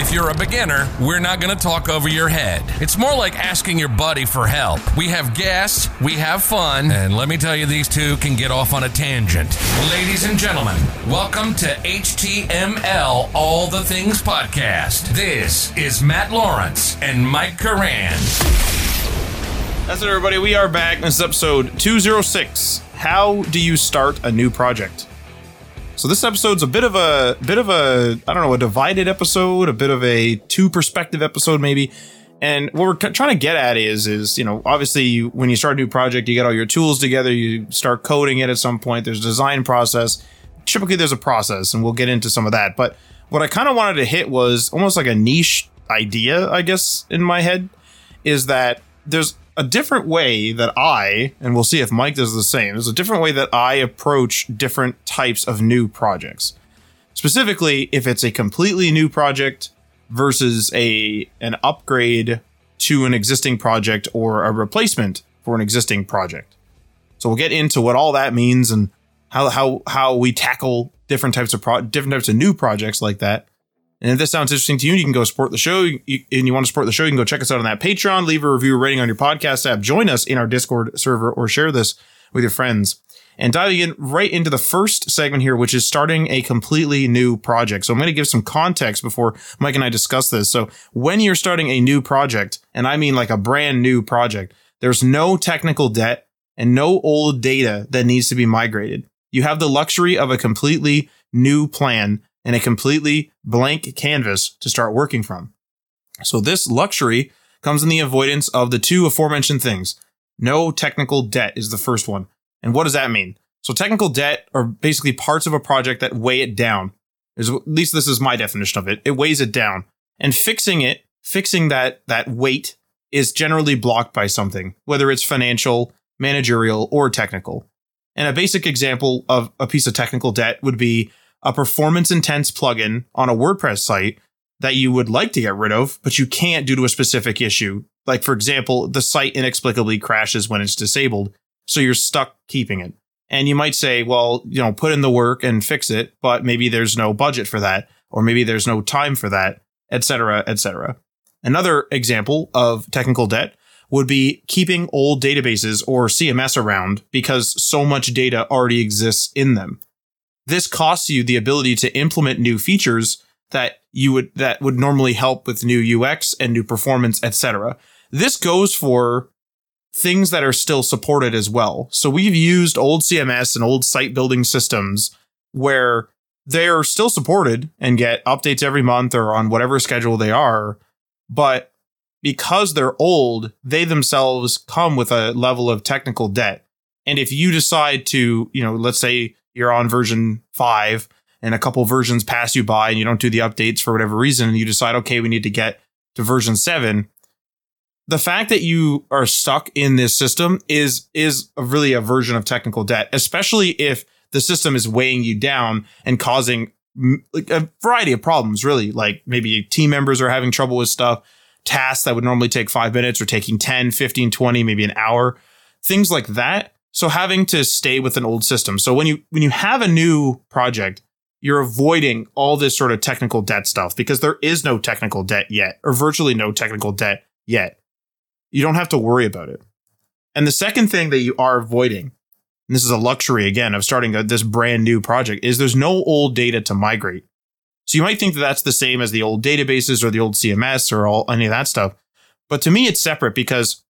If you're a beginner, we're not going to talk over your head. It's more like asking your buddy for help. We have guests, we have fun, and let me tell you, these two can get off on a tangent. Ladies and gentlemen, welcome to HTML All the Things Podcast. This is Matt Lawrence and Mike Karan. That's it, everybody. We are back. This is episode 206. How do you start a new project? So this episode's a bit of a bit of a I don't know a divided episode, a bit of a two perspective episode maybe. And what we're trying to get at is is you know obviously you, when you start a new project, you get all your tools together, you start coding it at some point. There's a design process. Typically, there's a process, and we'll get into some of that. But what I kind of wanted to hit was almost like a niche idea, I guess, in my head, is that there's a different way that I, and we'll see if Mike does the same, there's a different way that I approach different types of new projects. Specifically, if it's a completely new project versus a an upgrade to an existing project or a replacement for an existing project. So we'll get into what all that means and how how how we tackle different types of pro- different types of new projects like that. And if this sounds interesting to you, you can go support the show. And you want to support the show, you can go check us out on that Patreon, leave a review rating on your podcast app, join us in our Discord server, or share this with your friends. And diving in right into the first segment here, which is starting a completely new project. So I'm going to give some context before Mike and I discuss this. So when you're starting a new project, and I mean like a brand new project, there's no technical debt and no old data that needs to be migrated. You have the luxury of a completely new plan and a completely blank canvas to start working from. So this luxury comes in the avoidance of the two aforementioned things. No technical debt is the first one. And what does that mean? So technical debt are basically parts of a project that weigh it down. At least this is my definition of it. It weighs it down. And fixing it, fixing that, that weight is generally blocked by something, whether it's financial, managerial, or technical. And a basic example of a piece of technical debt would be a performance intense plugin on a WordPress site that you would like to get rid of, but you can't due to a specific issue. Like, for example, the site inexplicably crashes when it's disabled. So you're stuck keeping it. And you might say, well, you know, put in the work and fix it, but maybe there's no budget for that, or maybe there's no time for that, etc., etc. Another example of technical debt would be keeping old databases or CMS around because so much data already exists in them this costs you the ability to implement new features that you would that would normally help with new UX and new performance, etc. This goes for things that are still supported as well. So we've used old CMS and old site building systems where they're still supported and get updates every month or on whatever schedule they are, but because they're old, they themselves come with a level of technical debt. And if you decide to, you know, let's say you're on version five and a couple versions pass you by and you don't do the updates for whatever reason and you decide, okay, we need to get to version seven. The fact that you are stuck in this system is, is really a version of technical debt, especially if the system is weighing you down and causing like a variety of problems, really. Like maybe team members are having trouble with stuff, tasks that would normally take five minutes or taking 10, 15, 20, maybe an hour, things like that so having to stay with an old system. So when you when you have a new project, you're avoiding all this sort of technical debt stuff because there is no technical debt yet or virtually no technical debt yet. You don't have to worry about it. And the second thing that you are avoiding, and this is a luxury again of starting a, this brand new project, is there's no old data to migrate. So you might think that that's the same as the old databases or the old CMS or all any of that stuff. But to me, it's separate because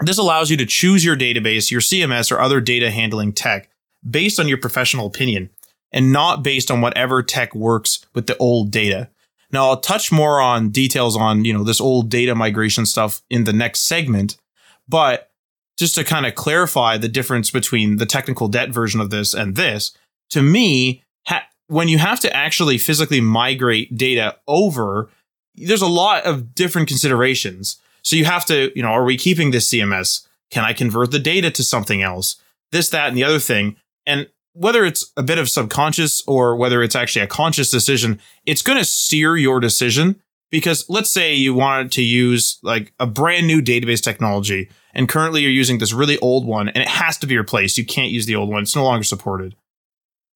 this allows you to choose your database, your CMS, or other data handling tech based on your professional opinion and not based on whatever tech works with the old data. Now I'll touch more on details on, you know, this old data migration stuff in the next segment, but just to kind of clarify the difference between the technical debt version of this and this, to me, ha- when you have to actually physically migrate data over, there's a lot of different considerations. So you have to, you know, are we keeping this CMS? Can I convert the data to something else? this, that, and the other thing. And whether it's a bit of subconscious or whether it's actually a conscious decision, it's going to steer your decision. Because let's say you wanted to use like a brand new database technology and currently you're using this really old one and it has to be replaced. You can't use the old one. It's no longer supported.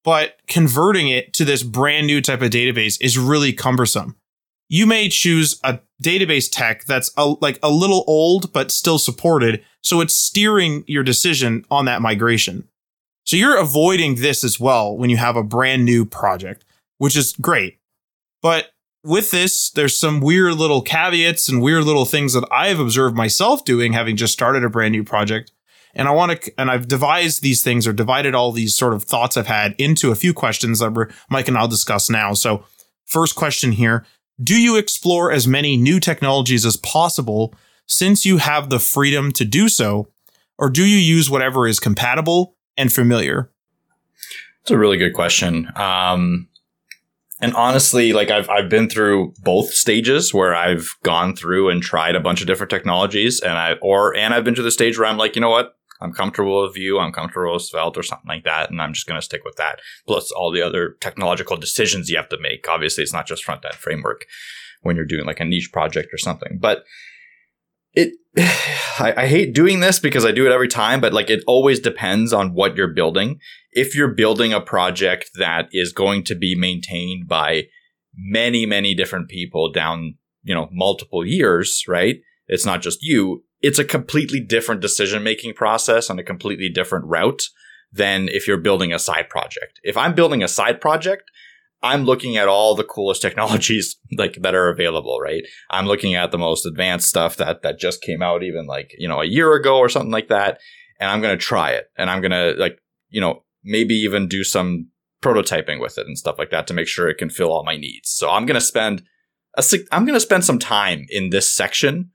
But converting it to this brand new type of database is really cumbersome. You may choose a database tech that's a, like a little old, but still supported. So it's steering your decision on that migration. So you're avoiding this as well when you have a brand new project, which is great. But with this, there's some weird little caveats and weird little things that I've observed myself doing, having just started a brand new project. And I want to, and I've devised these things or divided all these sort of thoughts I've had into a few questions that Mike and I'll discuss now. So, first question here Do you explore as many new technologies as possible since you have the freedom to do so? Or do you use whatever is compatible and familiar? It's a really good question. Um, and honestly, like I've I've been through both stages where I've gone through and tried a bunch of different technologies, and I or and I've been to the stage where I'm like, you know what, I'm comfortable with Vue, I'm comfortable with Svelte or something like that, and I'm just going to stick with that. Plus all the other technological decisions you have to make. Obviously, it's not just front end framework when you're doing like a niche project or something, but it I, I, hate doing this because I do it every time, but like it always depends on what you're building. If you're building a project that is going to be maintained by many, many different people down, you know, multiple years, right? It's not just you. It's a completely different decision making process and a completely different route than if you're building a side project. If I'm building a side project, I'm looking at all the coolest technologies like that are available, right? I'm looking at the most advanced stuff that that just came out even like, you know, a year ago or something like that, and I'm going to try it and I'm going to like, you know, maybe even do some prototyping with it and stuff like that to make sure it can fill all my needs. So I'm going to spend a I'm going to spend some time in this section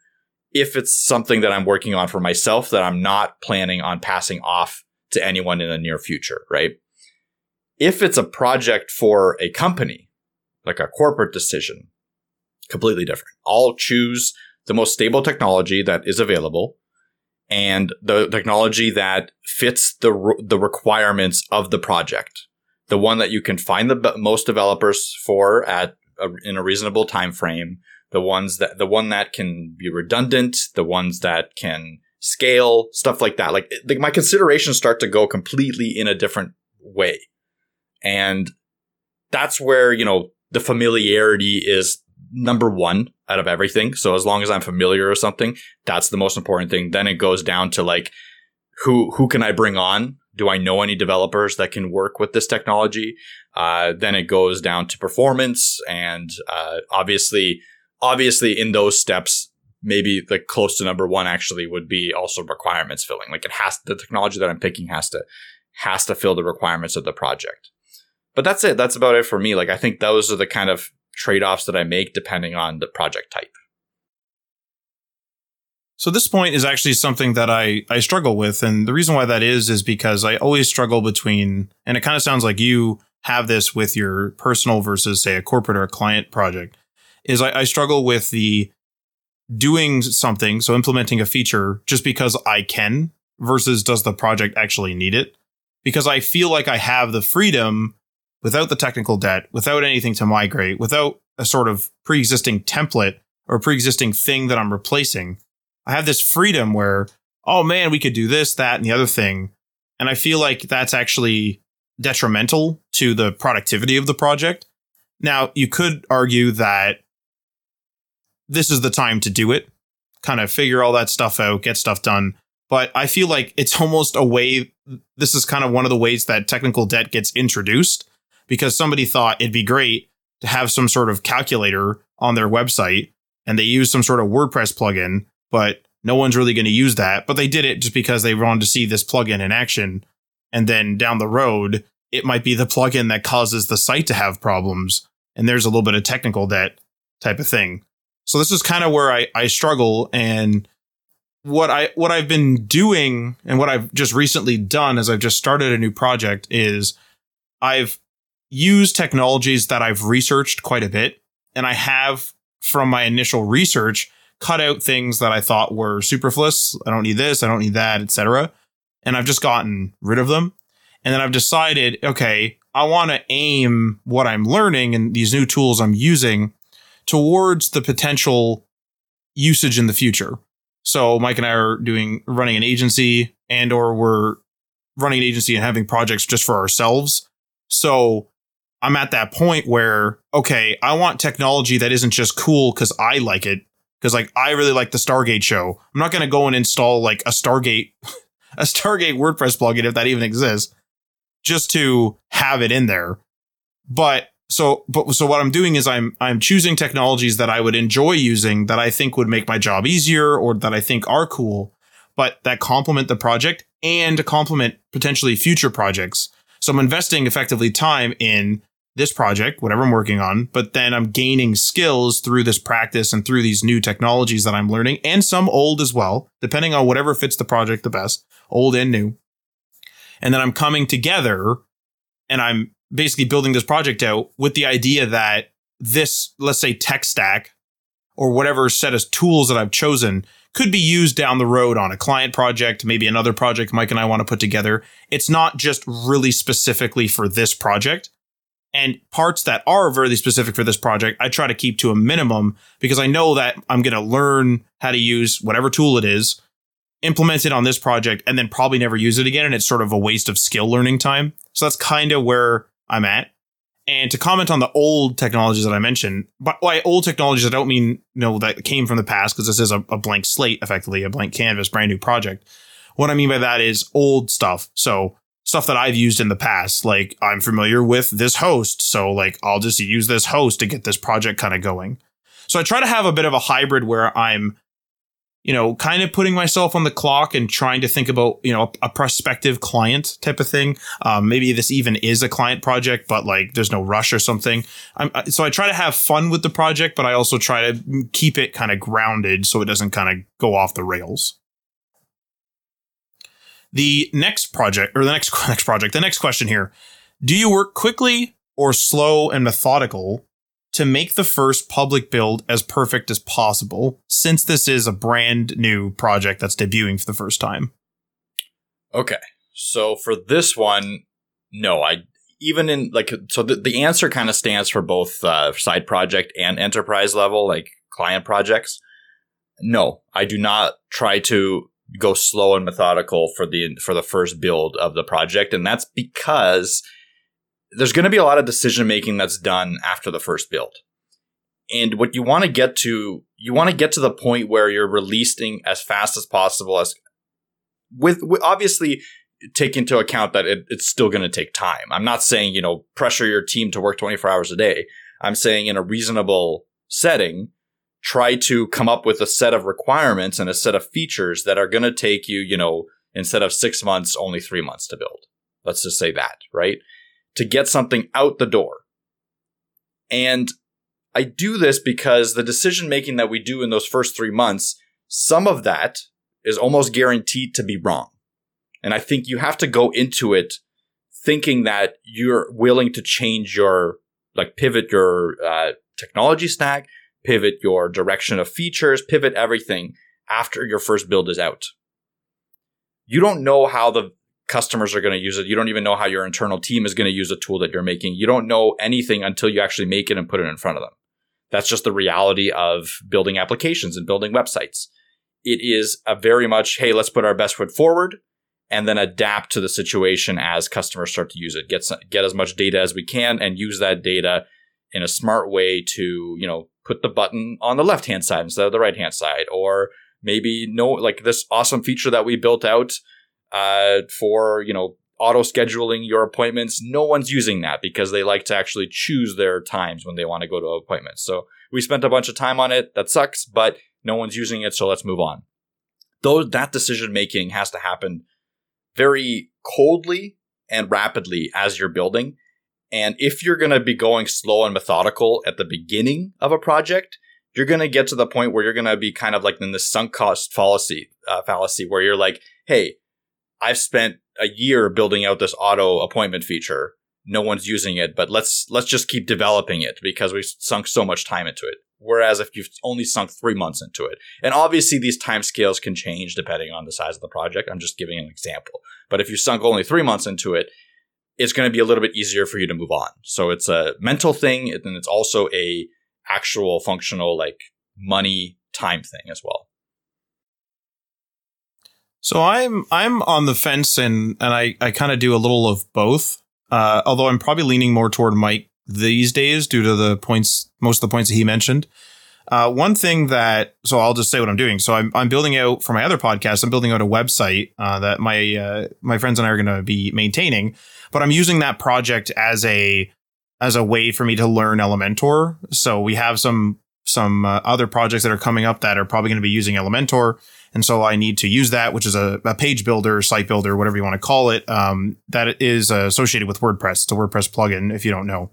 if it's something that I'm working on for myself that I'm not planning on passing off to anyone in the near future, right? If it's a project for a company, like a corporate decision, completely different. I'll choose the most stable technology that is available and the technology that fits the the requirements of the project. The one that you can find the most developers for at a, in a reasonable time frame. The ones that the one that can be redundant. The ones that can scale stuff like that. Like, like my considerations start to go completely in a different way. And that's where, you know, the familiarity is number one out of everything. So as long as I'm familiar with something, that's the most important thing. Then it goes down to like, who, who can I bring on? Do I know any developers that can work with this technology? Uh, then it goes down to performance and, uh, obviously, obviously in those steps, maybe like close to number one actually would be also requirements filling. Like it has, the technology that I'm picking has to, has to fill the requirements of the project but that's it. That's about it for me. Like I think those are the kind of trade offs that I make depending on the project type. So this point is actually something that I, I struggle with. And the reason why that is, is because I always struggle between, and it kind of sounds like you have this with your personal versus say a corporate or a client project is I, I struggle with the doing something. So implementing a feature just because I can versus does the project actually need it? Because I feel like I have the freedom without the technical debt, without anything to migrate, without a sort of pre existing template or pre existing thing that I'm replacing, I have this freedom where, oh man, we could do this, that, and the other thing. And I feel like that's actually detrimental to the productivity of the project. Now, you could argue that this is the time to do it, kind of figure all that stuff out, get stuff done. But I feel like it's almost a way, this is kind of one of the ways that technical debt gets introduced because somebody thought it'd be great to have some sort of calculator on their website and they use some sort of WordPress plugin, but no one's really going to use that. But they did it just because they wanted to see this plugin in action. And then down the road, it might be the plugin that causes the site to have problems. And there's a little bit of technical debt type of thing. So this is kind of where I, I struggle. And what I what I've been doing and what I've just recently done as I've just started a new project is I've used technologies that I've researched quite a bit. And I have, from my initial research, cut out things that I thought were superfluous. I don't need this. I don't need that, etc. and I've just gotten rid of them. And then I've decided, okay, I want to aim what I'm learning and these new tools I'm using towards the potential usage in the future. So Mike and I are doing running an agency and or we're running an agency and having projects just for ourselves. So I'm at that point where, okay, I want technology that isn't just cool because I like it. Because like I really like the Stargate show. I'm not gonna go and install like a Stargate a Stargate WordPress plugin if that even exists, just to have it in there. But so but so what I'm doing is I'm I'm choosing technologies that I would enjoy using that I think would make my job easier or that I think are cool, but that complement the project and complement potentially future projects. So I'm investing effectively time in this project, whatever I'm working on, but then I'm gaining skills through this practice and through these new technologies that I'm learning and some old as well, depending on whatever fits the project the best, old and new. And then I'm coming together and I'm basically building this project out with the idea that this, let's say tech stack or whatever set of tools that I've chosen could be used down the road on a client project, maybe another project Mike and I want to put together. It's not just really specifically for this project. And parts that are really specific for this project, I try to keep to a minimum because I know that I'm going to learn how to use whatever tool it is, implement it on this project, and then probably never use it again. And it's sort of a waste of skill learning time. So that's kind of where I'm at. And to comment on the old technologies that I mentioned, but by old technologies, I don't mean you know that came from the past because this is a, a blank slate, effectively a blank canvas, brand new project. What I mean by that is old stuff. So stuff that I've used in the past. Like I'm familiar with this host, so like I'll just use this host to get this project kind of going. So I try to have a bit of a hybrid where I'm, you know, kind of putting myself on the clock and trying to think about, you know, a, prospective client type of thing. Um, maybe this even is a client project, but like there's no rush or something. I'm, so I try to have fun with the project, but I also try to keep it kind of grounded so it doesn't kind of go off the rails. The next project or the next next project, the next question here. Do you work quickly or slow and methodical to make the first public build as perfect as possible since this is a brand new project that's debuting for the first time? Okay. So for this one, no, I even in like so the, the answer kind of stands for both uh, side project and enterprise level like client projects. No, I do not try to go slow and methodical for the for the first build of the project and that's because there's going to be a lot of decision making that's done after the first build and what you want to get to you want to get to the point where you're releasing as fast as possible as with, with obviously take into account that it, it's still going to take time i'm not saying you know pressure your team to work 24 hours a day i'm saying in a reasonable setting try to come up with a set of requirements and a set of features that are going to take you, you know, instead of six months, only three months to build. Let's just say that, right? To get something out the door. And I do this because the decision making that we do in those first three months, some of that is almost guaranteed to be wrong. And I think you have to go into it thinking that you're willing to change your, like pivot your uh, technology stack, pivot your direction of features, pivot everything after your first build is out. You don't know how the customers are going to use it. You don't even know how your internal team is going to use a tool that you're making. You don't know anything until you actually make it and put it in front of them. That's just the reality of building applications and building websites. It is a very much, hey, let's put our best foot forward and then adapt to the situation as customers start to use it. Get, get as much data as we can and use that data in a smart way to, you know, put the button on the left hand side instead of the right hand side, or maybe no, like this awesome feature that we built out uh, for you know auto scheduling your appointments. No one's using that because they like to actually choose their times when they want to go to appointments. So we spent a bunch of time on it. That sucks, but no one's using it, so let's move on. Though that decision making has to happen very coldly and rapidly as you're building and if you're going to be going slow and methodical at the beginning of a project, you're going to get to the point where you're going to be kind of like in the sunk cost fallacy, uh, fallacy where you're like, Hey, I've spent a year building out this auto appointment feature. No one's using it, but let's, let's just keep developing it because we've sunk so much time into it. Whereas if you've only sunk three months into it, and obviously these time scales can change depending on the size of the project. I'm just giving an example. But if you sunk only three months into it, it's going to be a little bit easier for you to move on. So it's a mental thing, and it's also a actual functional like money time thing as well. So I'm I'm on the fence and and I I kind of do a little of both. Uh, although I'm probably leaning more toward Mike these days due to the points most of the points that he mentioned. Uh, one thing that so I'll just say what I'm doing. So I'm I'm building out for my other podcast. I'm building out a website uh, that my uh, my friends and I are going to be maintaining. But I'm using that project as a as a way for me to learn Elementor. So we have some some uh, other projects that are coming up that are probably going to be using Elementor. And so I need to use that, which is a, a page builder, site builder, whatever you want to call it. Um, that is uh, associated with WordPress. It's a WordPress plugin, if you don't know.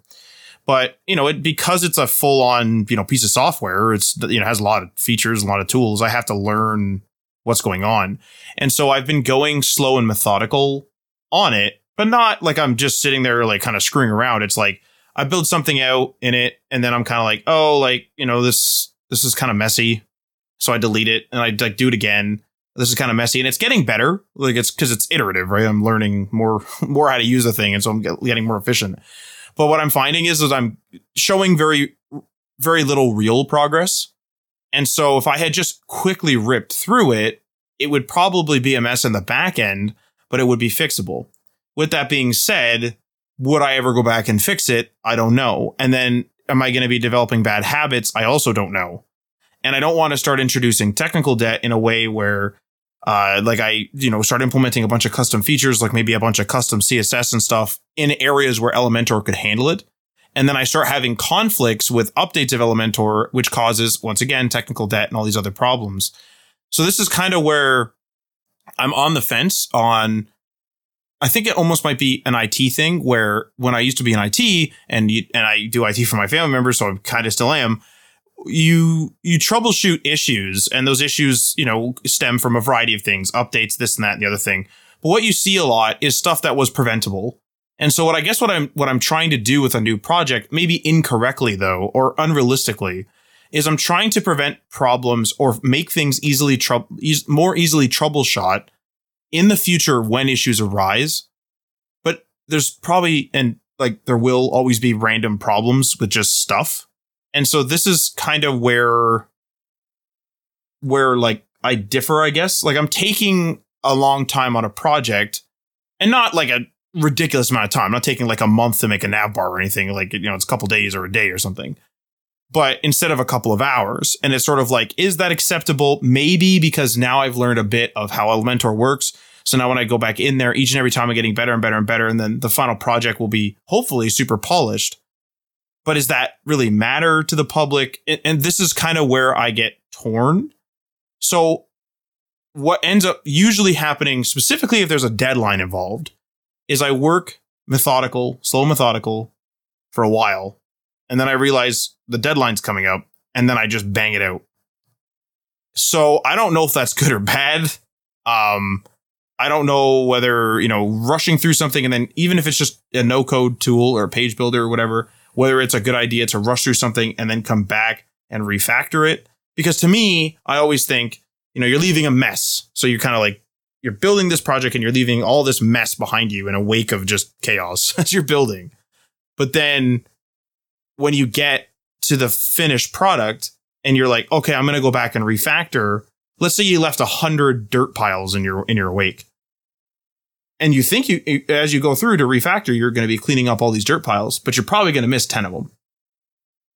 But you know, it because it's a full on you know piece of software. It's you know has a lot of features, a lot of tools. I have to learn what's going on, and so I've been going slow and methodical on it, but not like I'm just sitting there like kind of screwing around. It's like I build something out in it, and then I'm kind of like, oh, like you know this this is kind of messy, so I delete it and I like do it again. This is kind of messy, and it's getting better. Like it's because it's iterative, right? I'm learning more more how to use the thing, and so I'm getting more efficient. But what I'm finding is, that I'm showing very very little real progress. And so if I had just quickly ripped through it, it would probably be a mess in the back end, but it would be fixable. With that being said, would I ever go back and fix it? I don't know. And then am I going to be developing bad habits? I also don't know. And I don't want to start introducing technical debt in a way where, uh, like I, you know, start implementing a bunch of custom features, like maybe a bunch of custom CSS and stuff in areas where Elementor could handle it. And then I start having conflicts with updates of Elementor, which causes, once again, technical debt and all these other problems. So this is kind of where I'm on the fence on I think it almost might be an IT thing where when I used to be in IT and you, and I do IT for my family members, so I kind of still am. You you troubleshoot issues, and those issues you know stem from a variety of things, updates, this and that, and the other thing. But what you see a lot is stuff that was preventable. And so what I guess what I'm what I'm trying to do with a new project, maybe incorrectly though, or unrealistically, is I'm trying to prevent problems or make things easily trouble e- more easily troubleshot in the future when issues arise, but there's probably and like there will always be random problems with just stuff. And so this is kind of where where like I differ, I guess. Like I'm taking a long time on a project and not like a ridiculous amount of time. I'm not taking like a month to make a nav bar or anything. Like, you know, it's a couple days or a day or something. But instead of a couple of hours. And it's sort of like, is that acceptable? Maybe because now I've learned a bit of how Elementor works. So now when I go back in there, each and every time I'm getting better and better and better. And then the final project will be hopefully super polished. But does that really matter to the public? And, and this is kind of where I get torn. So what ends up usually happening, specifically if there's a deadline involved, is I work methodical, slow methodical for a while. And then I realize the deadline's coming up and then I just bang it out. So I don't know if that's good or bad. Um, I don't know whether, you know, rushing through something and then even if it's just a no code tool or a page builder or whatever, whether it's a good idea to rush through something and then come back and refactor it. Because to me, I always think, you know, you're leaving a mess. So you're kind of like, you're building this project and you're leaving all this mess behind you in a wake of just chaos as you're building. But then when you get to the finished product and you're like, okay, I'm going to go back and refactor let's say you left a hundred dirt piles in your in your wake and you think you as you go through to refactor you're going to be cleaning up all these dirt piles but you're probably going to miss 10 of them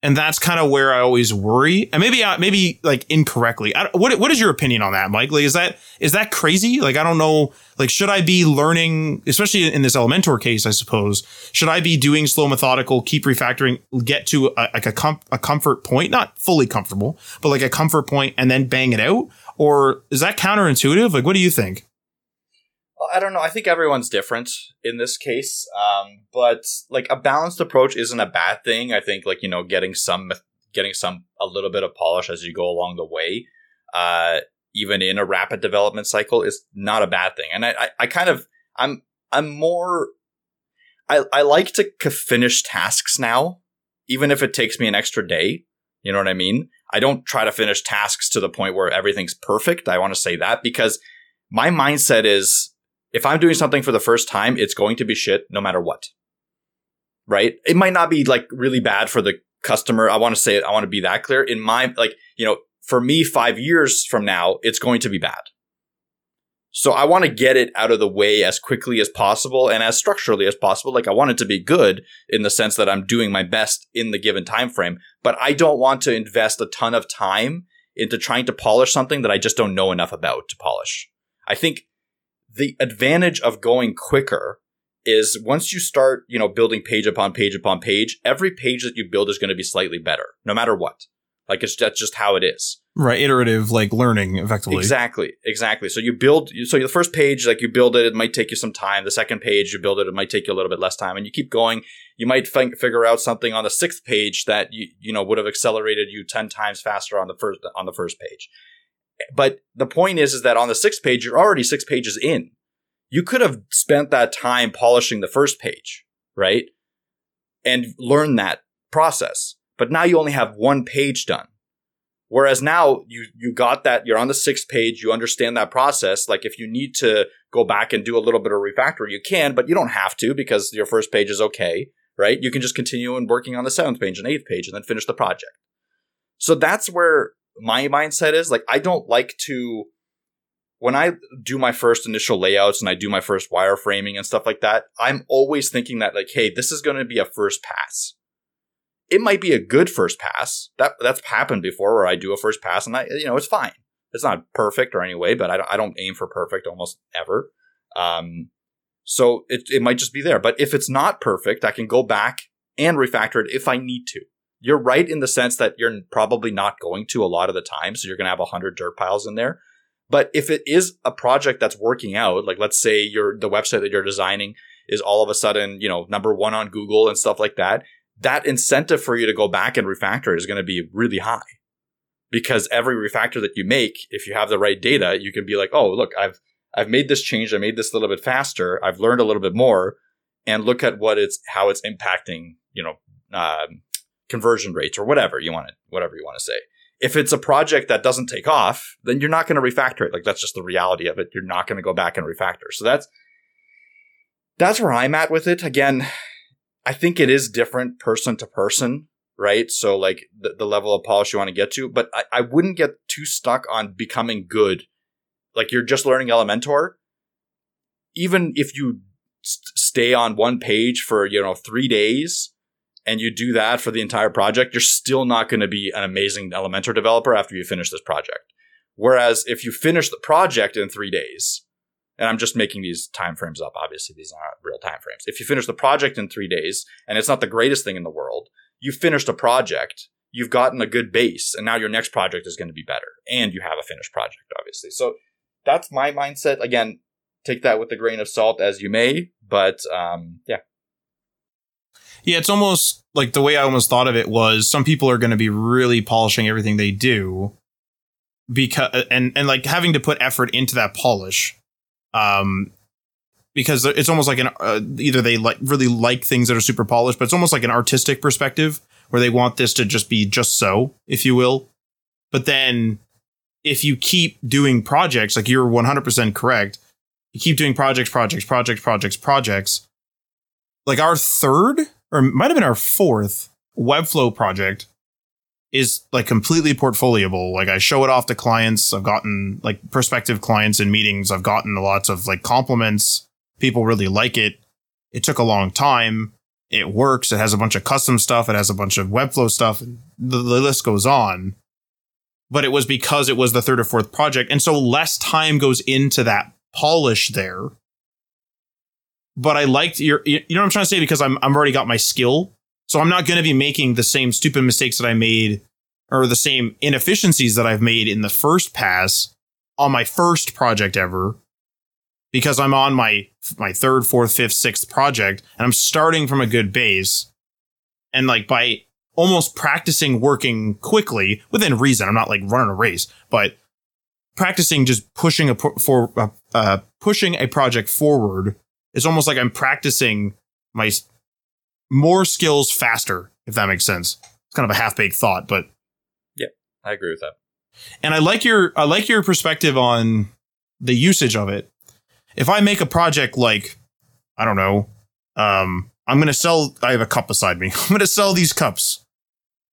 and that's kind of where I always worry. And maybe, uh, maybe like incorrectly. what what is your opinion on that, Mike? Like, is that is that crazy? Like, I don't know. Like, should I be learning, especially in this Elementor case? I suppose should I be doing slow, methodical, keep refactoring, get to a, like a com- a comfort point, not fully comfortable, but like a comfort point, and then bang it out? Or is that counterintuitive? Like, what do you think? I don't know. I think everyone's different in this case. Um, but like a balanced approach isn't a bad thing. I think like, you know, getting some, getting some, a little bit of polish as you go along the way, uh, even in a rapid development cycle is not a bad thing. And I, I, I kind of, I'm, I'm more, I, I like to finish tasks now, even if it takes me an extra day. You know what I mean? I don't try to finish tasks to the point where everything's perfect. I want to say that because my mindset is if I'm doing something for the first time, it's going to be shit no matter what. Right? It might not be like really bad for the customer. I want to say it. I want to be that clear. In my, like, you know, for me, five years from now, it's going to be bad. So I want to get it out of the way as quickly as possible and as structurally as possible. Like I want it to be good in the sense that I'm doing my best in the given time frame, but I don't want to invest a ton of time into trying to polish something that I just don't know enough about to polish. I think the advantage of going quicker is once you start, you know, building page upon page upon page, every page that you build is going to be slightly better, no matter what. Like it's that's just how it is. Right, iterative like learning effectively. Exactly, exactly. So you build. So the first page, like you build it, it might take you some time. The second page, you build it, it might take you a little bit less time, and you keep going. You might f- figure out something on the sixth page that you you know would have accelerated you ten times faster on the first on the first page. But the point is, is that on the sixth page, you're already six pages in. You could have spent that time polishing the first page, right, and learn that process but now you only have one page done. Whereas now you you got that you're on the sixth page, you understand that process. Like if you need to go back and do a little bit of refactor, you can, but you don't have to because your first page is okay, right? You can just continue and working on the seventh page and eighth page and then finish the project. So that's where my mindset is. Like I don't like to when I do my first initial layouts and I do my first wireframing and stuff like that, I'm always thinking that like, hey, this is going to be a first pass it might be a good first pass. That that's happened before where I do a first pass and I you know it's fine. It's not perfect or anyway, but I don't, I don't aim for perfect almost ever. Um, so it it might just be there. But if it's not perfect, I can go back and refactor it if I need to. You're right in the sense that you're probably not going to a lot of the time, so you're going to have a hundred dirt piles in there. But if it is a project that's working out, like let's say you're the website that you're designing is all of a sudden, you know, number one on Google and stuff like that, that incentive for you to go back and refactor is going to be really high because every refactor that you make, if you have the right data, you can be like, oh, look, I've I've made this change. I made this a little bit faster. I've learned a little bit more, and look at what it's how it's impacting, you know, um, conversion rates or whatever you want to whatever you want to say. If it's a project that doesn't take off, then you're not going to refactor it. Like that's just the reality of it. You're not going to go back and refactor. So that's that's where I'm at with it. Again, I think it is different person to person, right? So like the, the level of polish you want to get to, but I, I wouldn't get too stuck on becoming good. Like you're just learning Elementor. Even if you st- stay on one page for, you know, three days and you do that for the entire project, you're still not going to be an amazing Elementor developer after you finish this project. Whereas if you finish the project in three days, and I'm just making these timeframes up. Obviously, these aren't real timeframes. If you finish the project in three days, and it's not the greatest thing in the world, you finished a project, you've gotten a good base, and now your next project is going to be better, and you have a finished project, obviously. So that's my mindset. Again, take that with a grain of salt as you may, but um, yeah. Yeah, it's almost like the way I almost thought of it was some people are going to be really polishing everything they do because and and like having to put effort into that polish um, because it's almost like an uh, either they like really like things that are super polished, but it's almost like an artistic perspective where they want this to just be just so, if you will. But then if you keep doing projects, like you're 100% correct, you keep doing projects, projects, projects, projects, projects. Like our third, or might have been our fourth Webflow project is like completely portfolioable. Like I show it off to clients. I've gotten like prospective clients in meetings. I've gotten lots of like compliments. People really like it. It took a long time. It works. It has a bunch of custom stuff. It has a bunch of Webflow stuff. The, the list goes on. But it was because it was the third or fourth project. And so less time goes into that polish there. But I liked your, you know what I'm trying to say? Because I'm, I'm already got my skill so I'm not going to be making the same stupid mistakes that I made or the same inefficiencies that I've made in the first pass on my first project ever because I'm on my my third, fourth, fifth, sixth project and I'm starting from a good base. And like by almost practicing working quickly within reason, I'm not like running a race, but practicing just pushing a for uh, uh, pushing a project forward. It's almost like I'm practicing my more skills faster, if that makes sense. It's kind of a half baked thought, but yeah, I agree with that. And I like your I like your perspective on the usage of it. If I make a project like I don't know, um, I'm going to sell. I have a cup beside me. I'm going to sell these cups,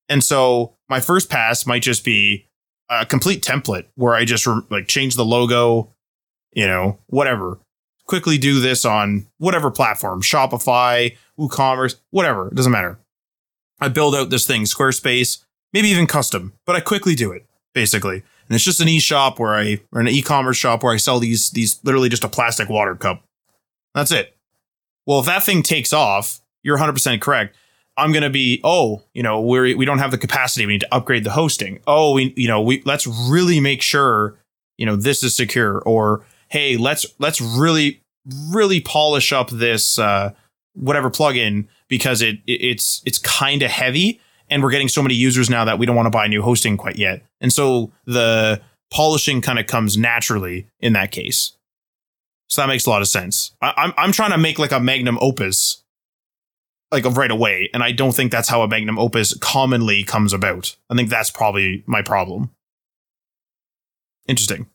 and so my first pass might just be a complete template where I just re- like change the logo, you know, whatever. Quickly do this on whatever platform, Shopify, WooCommerce, whatever. It doesn't matter. I build out this thing, Squarespace, maybe even custom, but I quickly do it basically. And it's just an e-shop where I or an e-commerce shop where I sell these these literally just a plastic water cup. That's it. Well, if that thing takes off, you're 100% correct. I'm going to be, oh, you know, we're, we don't have the capacity. We need to upgrade the hosting. Oh, we, you know, we, let's really make sure, you know, this is secure or, hey, let's, let's really, really polish up this, uh, whatever plugin because it, it it's, it's kind of heavy and we're getting so many users now that we don't want to buy new hosting quite yet. And so the polishing kind of comes naturally in that case. So that makes a lot of sense. I, I'm I'm trying to make like a magnum opus, like right away, and I don't think that's how a magnum opus commonly comes about. I think that's probably my problem. Interesting.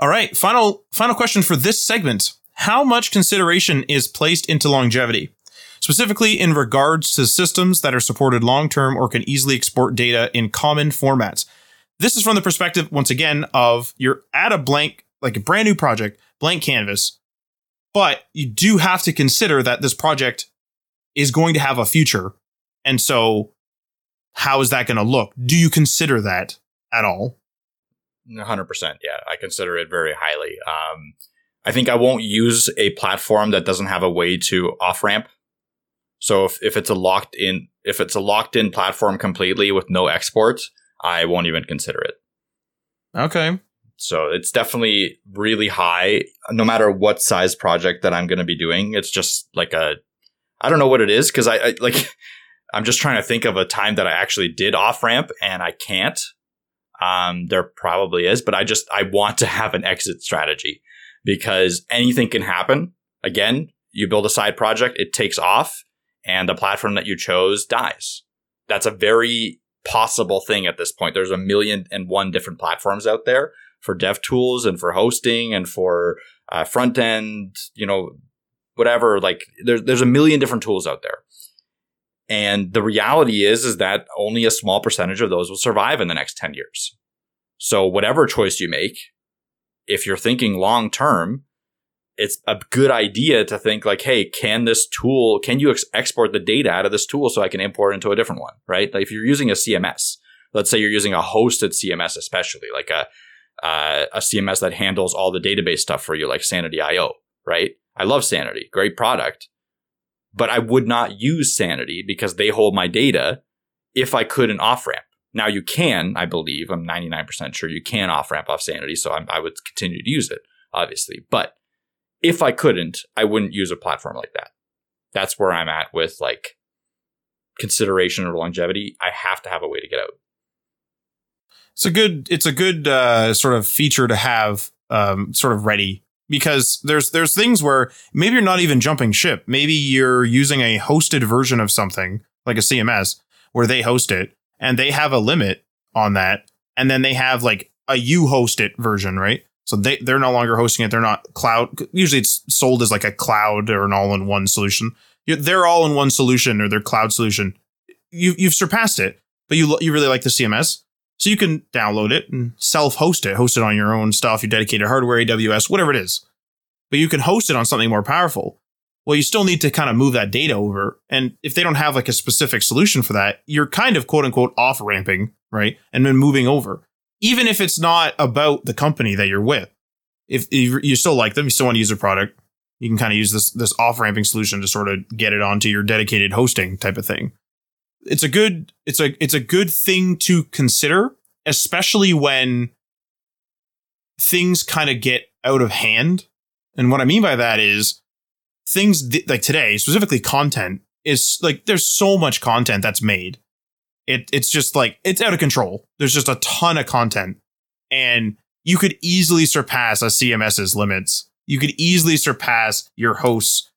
All right, final final question for this segment. How much consideration is placed into longevity? Specifically in regards to systems that are supported long term or can easily export data in common formats. This is from the perspective, once again, of you're at a blank like a brand new project, blank canvas. But you do have to consider that this project is going to have a future. And so, how is that going to look? Do you consider that at all? 100%. Yeah, I consider it very highly. Um, I think I won't use a platform that doesn't have a way to off ramp. So if, if it's a locked in, if it's a locked in platform completely with no exports, I won't even consider it. Okay. So it's definitely really high, no matter what size project that I'm going to be doing. It's just like a, I don't know what it is because I, I, like, I'm just trying to think of a time that I actually did off ramp and I can't. Um, there probably is, but I just, I want to have an exit strategy because anything can happen. Again, you build a side project, it takes off and the platform that you chose dies. That's a very possible thing at this point. There's a million and one different platforms out there for dev tools and for hosting and for uh, front end, you know, whatever. Like there's there's a million different tools out there. And the reality is is that only a small percentage of those will survive in the next 10 years. So whatever choice you make, if you're thinking long term, it's a good idea to think like, hey, can this tool, can you ex- export the data out of this tool so I can import into a different one, right? Like if you're using a CMS, let's say you're using a hosted CMS, especially like a uh, a CMS that handles all the database stuff for you, like Sanity.io, right? I love Sanity, great product, but I would not use Sanity because they hold my data if I could an off ramp. Now you can, I believe, I'm 99% sure you can off ramp off Sanity, so I'm, I would continue to use it, obviously. But if I couldn't, I wouldn't use a platform like that. That's where I'm at with like consideration or longevity. I have to have a way to get out it's a good it's a good uh, sort of feature to have um, sort of ready because there's there's things where maybe you're not even jumping ship. Maybe you're using a hosted version of something like a CMS where they host it and they have a limit on that, and then they have like a you host it version, right? So they they're no longer hosting it. They're not cloud. Usually, it's sold as like a cloud or an all in one solution. They're all in one solution or their cloud solution. You you've surpassed it, but you you really like the CMS. So you can download it and self host it, host it on your own stuff, your dedicated hardware, AWS, whatever it is. But you can host it on something more powerful. Well, you still need to kind of move that data over. And if they don't have like a specific solution for that, you're kind of quote unquote off ramping, right? And then moving over. Even if it's not about the company that you're with. If you still like them, you still want to use their product, you can kind of use this this off ramping solution to sort of get it onto your dedicated hosting type of thing it's a good it's a it's a good thing to consider, especially when things kind of get out of hand. And what I mean by that is things th- like today, specifically content, is like there's so much content that's made. It it's just like it's out of control. There's just a ton of content, and you could easily surpass a CMS's limits. You could easily surpass your host's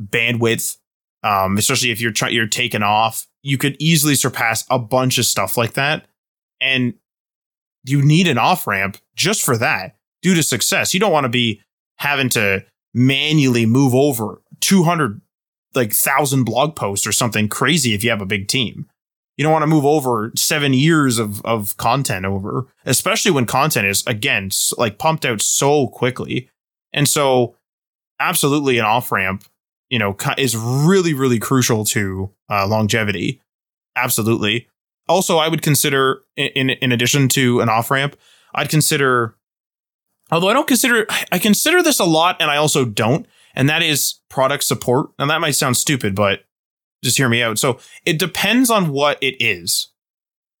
bandwidth, um, especially if you're trying you're taking off you could easily surpass a bunch of stuff like that. And you need an off ramp just for that due to success. You don't want to be having to manually move over 200 like thousand blog posts or something crazy if you have a big team. You don't want to move over seven years of, of content over, especially when content is again like pumped out so quickly. And so absolutely an off ramp, you know, is really, really crucial to uh, longevity. Absolutely. Also, I would consider in, in addition to an off ramp, I'd consider, although I don't consider, I consider this a lot and I also don't, and that is product support. And that might sound stupid, but just hear me out. So it depends on what it is.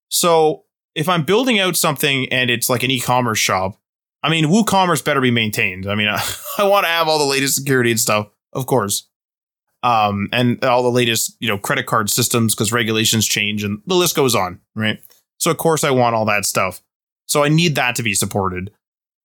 So if I'm building out something and it's like an e-commerce shop, I mean, WooCommerce better be maintained. I mean, I, I want to have all the latest security and stuff, of course. Um, and all the latest, you know, credit card systems because regulations change and the list goes on, right? So of course I want all that stuff. So I need that to be supported.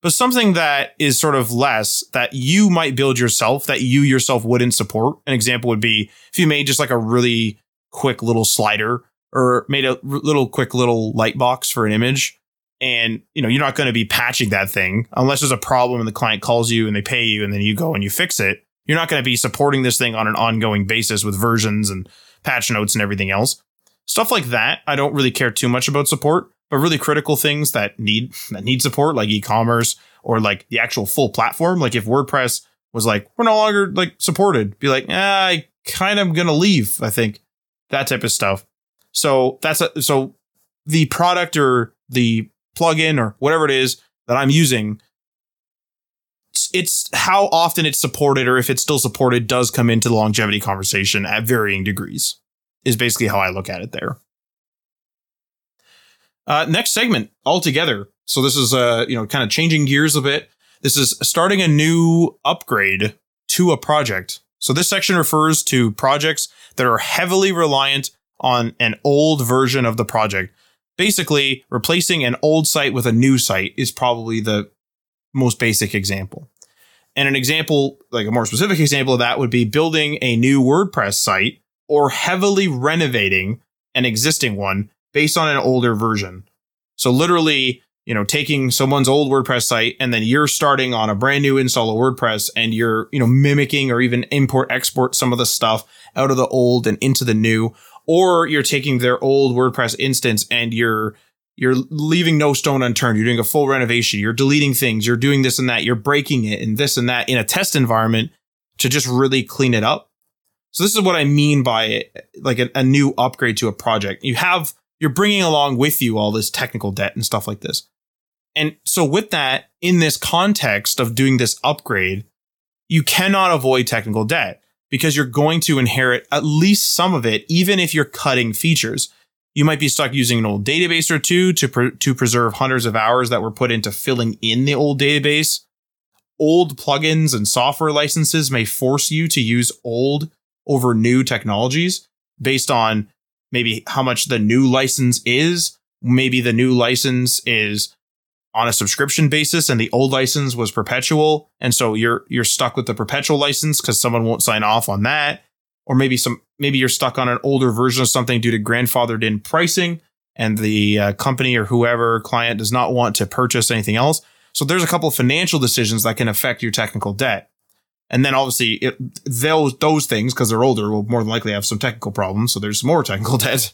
But something that is sort of less that you might build yourself that you yourself wouldn't support. An example would be if you made just like a really quick little slider or made a little quick little light box for an image and you know you're not going to be patching that thing unless there's a problem and the client calls you and they pay you and then you go and you fix it you're not going to be supporting this thing on an ongoing basis with versions and patch notes and everything else. Stuff like that i don't really care too much about support but really critical things that need that need support like e-commerce or like the actual full platform like if wordpress was like we're no longer like supported be like ah, i kind of gonna leave i think that type of stuff. So that's a, so the product or the plugin or whatever it is that I'm using, it's how often it's supported or if it's still supported does come into the longevity conversation at varying degrees, is basically how I look at it there. Uh, next segment altogether. So this is uh, you know, kind of changing gears a bit. This is starting a new upgrade to a project. So this section refers to projects that are heavily reliant on an old version of the project basically replacing an old site with a new site is probably the most basic example. And an example, like a more specific example of that would be building a new WordPress site or heavily renovating an existing one based on an older version. So literally, you know, taking someone's old WordPress site and then you're starting on a brand new install of WordPress and you're, you know, mimicking or even import export some of the stuff out of the old and into the new or you're taking their old WordPress instance and you're you're leaving no stone unturned. You're doing a full renovation. You're deleting things. You're doing this and that. You're breaking it and this and that in a test environment to just really clean it up. So this is what I mean by like a, a new upgrade to a project. You have you're bringing along with you all this technical debt and stuff like this. And so with that, in this context of doing this upgrade, you cannot avoid technical debt because you're going to inherit at least some of it, even if you're cutting features. You might be stuck using an old database or two to, pre- to preserve hundreds of hours that were put into filling in the old database. Old plugins and software licenses may force you to use old over new technologies based on maybe how much the new license is. Maybe the new license is on a subscription basis and the old license was perpetual and so you're you're stuck with the perpetual license cuz someone won't sign off on that or maybe some maybe you're stuck on an older version of something due to grandfathered in pricing and the uh, company or whoever client does not want to purchase anything else. So there's a couple of financial decisions that can affect your technical debt. And then obviously it, those those things because they're older will more than likely have some technical problems so there's more technical debt.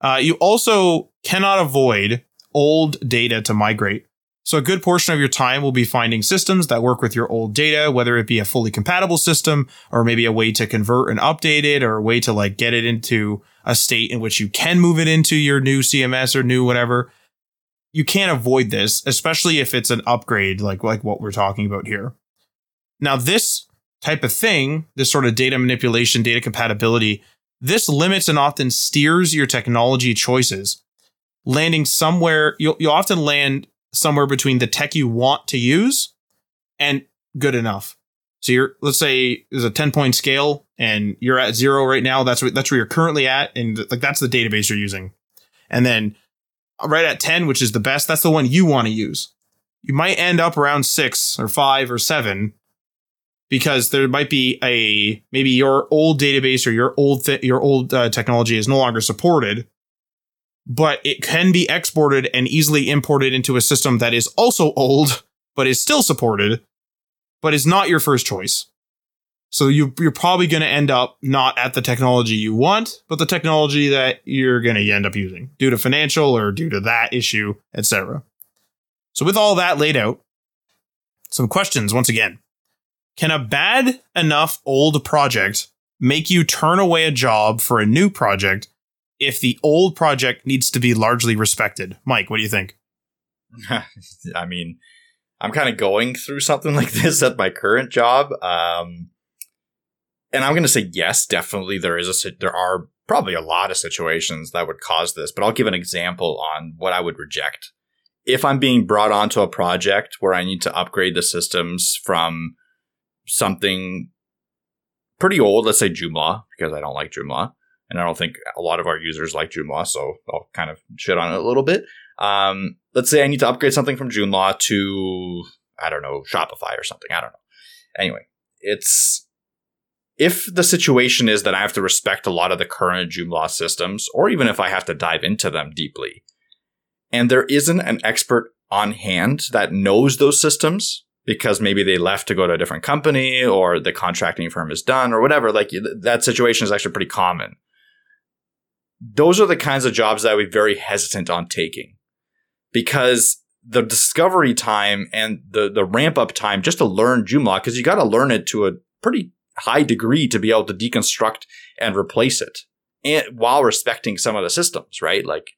Uh, you also cannot avoid old data to migrate. So a good portion of your time will be finding systems that work with your old data, whether it be a fully compatible system or maybe a way to convert and update it or a way to like get it into a state in which you can move it into your new CMS or new whatever. You can't avoid this, especially if it's an upgrade like like what we're talking about here. Now this type of thing, this sort of data manipulation, data compatibility, this limits and often steers your technology choices landing somewhere you'll, you'll often land somewhere between the tech you want to use and good enough. So you're let's say there's a 10 point scale and you're at zero right now. That's what that's where you're currently at. And like that's the database you're using. And then right at 10, which is the best, that's the one you want to use. You might end up around six or five or seven because there might be a maybe your old database or your old th- your old uh, technology is no longer supported but it can be exported and easily imported into a system that is also old but is still supported but is not your first choice. So you, you're probably going to end up not at the technology you want but the technology that you're going to end up using due to financial or due to that issue etc so with all that laid out some questions once again. Can a bad enough old project make you turn away a job for a new project if the old project needs to be largely respected? Mike, what do you think? I mean, I'm kind of going through something like this at my current job. Um, and I'm going to say yes, definitely there is a there are probably a lot of situations that would cause this, but I'll give an example on what I would reject. If I'm being brought onto a project where I need to upgrade the systems from something pretty old, let's say Joomla, because I don't like Joomla, and I don't think a lot of our users like Joomla, so I'll kind of shit on it a little bit. Um, let's say I need to upgrade something from Joomla to, I don't know, Shopify or something. I don't know. Anyway, it's if the situation is that I have to respect a lot of the current Joomla systems, or even if I have to dive into them deeply, and there isn't an expert on hand that knows those systems, because maybe they left to go to a different company or the contracting firm is done or whatever. Like that situation is actually pretty common. Those are the kinds of jobs that I would be very hesitant on taking because the discovery time and the, the ramp up time just to learn Joomla, because you got to learn it to a pretty high degree to be able to deconstruct and replace it and while respecting some of the systems, right? Like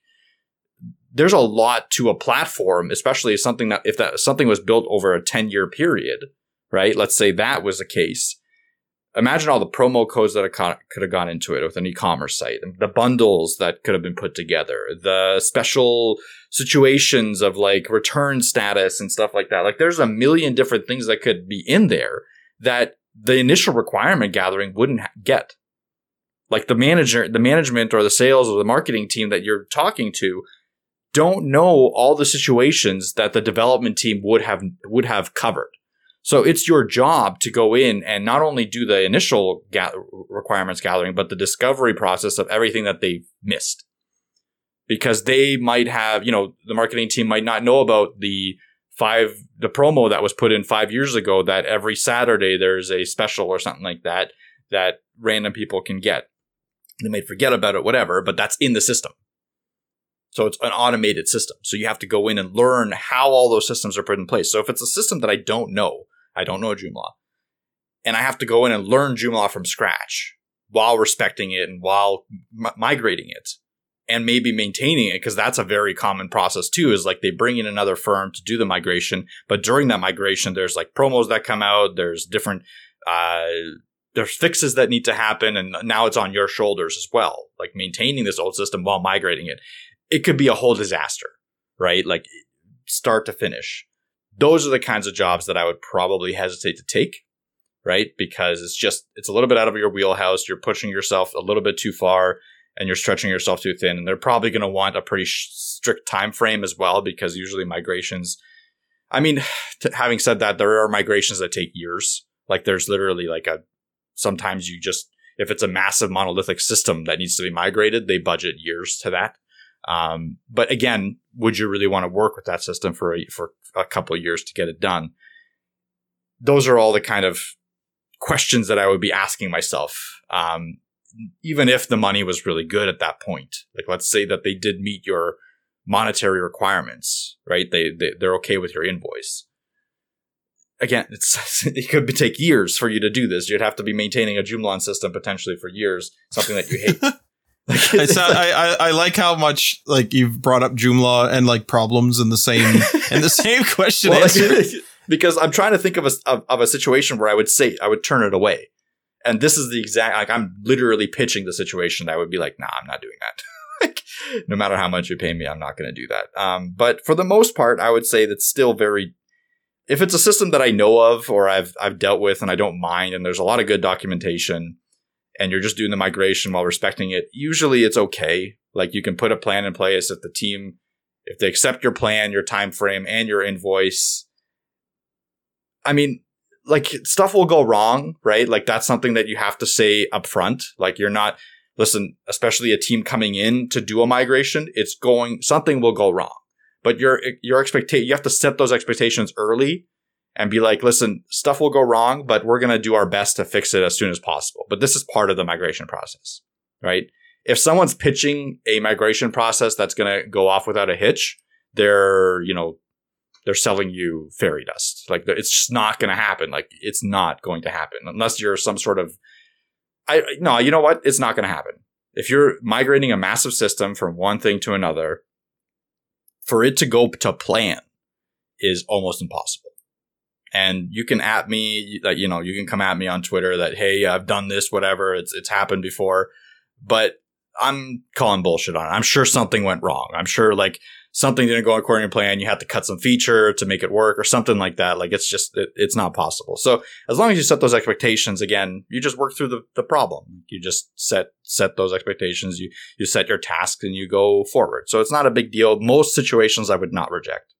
there's a lot to a platform, especially something that if that something was built over a 10 year period, right? Let's say that was the case. Imagine all the promo codes that could have gone into it with an e-commerce site, the bundles that could have been put together, the special situations of like return status and stuff like that. Like there's a million different things that could be in there that the initial requirement gathering wouldn't get. Like the manager, the management or the sales or the marketing team that you're talking to don't know all the situations that the development team would have would have covered. So it's your job to go in and not only do the initial ga- requirements gathering, but the discovery process of everything that they've missed. Because they might have, you know, the marketing team might not know about the five, the promo that was put in five years ago that every Saturday there's a special or something like that that random people can get. They might forget about it, whatever, but that's in the system. So it's an automated system. So you have to go in and learn how all those systems are put in place. So if it's a system that I don't know, I don't know Joomla, and I have to go in and learn Joomla from scratch while respecting it and while m- migrating it and maybe maintaining it because that's a very common process too is like they bring in another firm to do the migration but during that migration there's like promos that come out there's different uh there's fixes that need to happen and now it's on your shoulders as well like maintaining this old system while migrating it it could be a whole disaster, right? Like start to finish. Those are the kinds of jobs that I would probably hesitate to take, right? Because it's just, it's a little bit out of your wheelhouse. You're pushing yourself a little bit too far and you're stretching yourself too thin. And they're probably going to want a pretty strict time frame as well, because usually migrations, I mean, t- having said that, there are migrations that take years. Like there's literally like a, sometimes you just, if it's a massive monolithic system that needs to be migrated, they budget years to that. Um, but again, would you really want to work with that system for a, for a couple of years to get it done? Those are all the kind of questions that I would be asking myself. Um, even if the money was really good at that point, like let's say that they did meet your monetary requirements, right? They, they they're okay with your invoice. Again, it's it could take years for you to do this. You'd have to be maintaining a Joomla system potentially for years, something that you hate. Like, I, I, I like how much like you've brought up Joomla and like problems in the same in the same question well, like, because I'm trying to think of a of, of, a situation where I would say I would turn it away, and this is the exact like I'm literally pitching the situation. I would be like, nah, I'm not doing that. like, no matter how much you pay me, I'm not going to do that. Um, but for the most part, I would say that's still very. If it's a system that I know of or I've I've dealt with and I don't mind, and there's a lot of good documentation and you're just doing the migration while respecting it, usually it's okay. Like you can put a plan in place that the team, if they accept your plan, your time frame, and your invoice. I mean, like stuff will go wrong, right? Like that's something that you have to say up front. Like you're not listen, especially a team coming in to do a migration, it's going something will go wrong. But your your expectation you have to set those expectations early and be like, listen, stuff will go wrong, but we're going to do our best to fix it as soon as possible. But this is part of the migration process, right? If someone's pitching a migration process that's going to go off without a hitch, they're, you know, they're selling you fairy dust. Like it's just not going to happen. Like it's not going to happen unless you're some sort of I no, you know what? It's not going to happen. If you're migrating a massive system from one thing to another, for it to go to plan is almost impossible. And you can at me that you know you can come at me on Twitter that hey I've done this whatever it's it's happened before, but I'm calling bullshit on it. I'm sure something went wrong. I'm sure like something didn't go according to plan. You have to cut some feature to make it work or something like that. Like it's just, it, it's not possible. So as long as you set those expectations again, you just work through the, the problem. You just set, set those expectations. You, you set your tasks and you go forward. So it's not a big deal. Most situations I would not reject.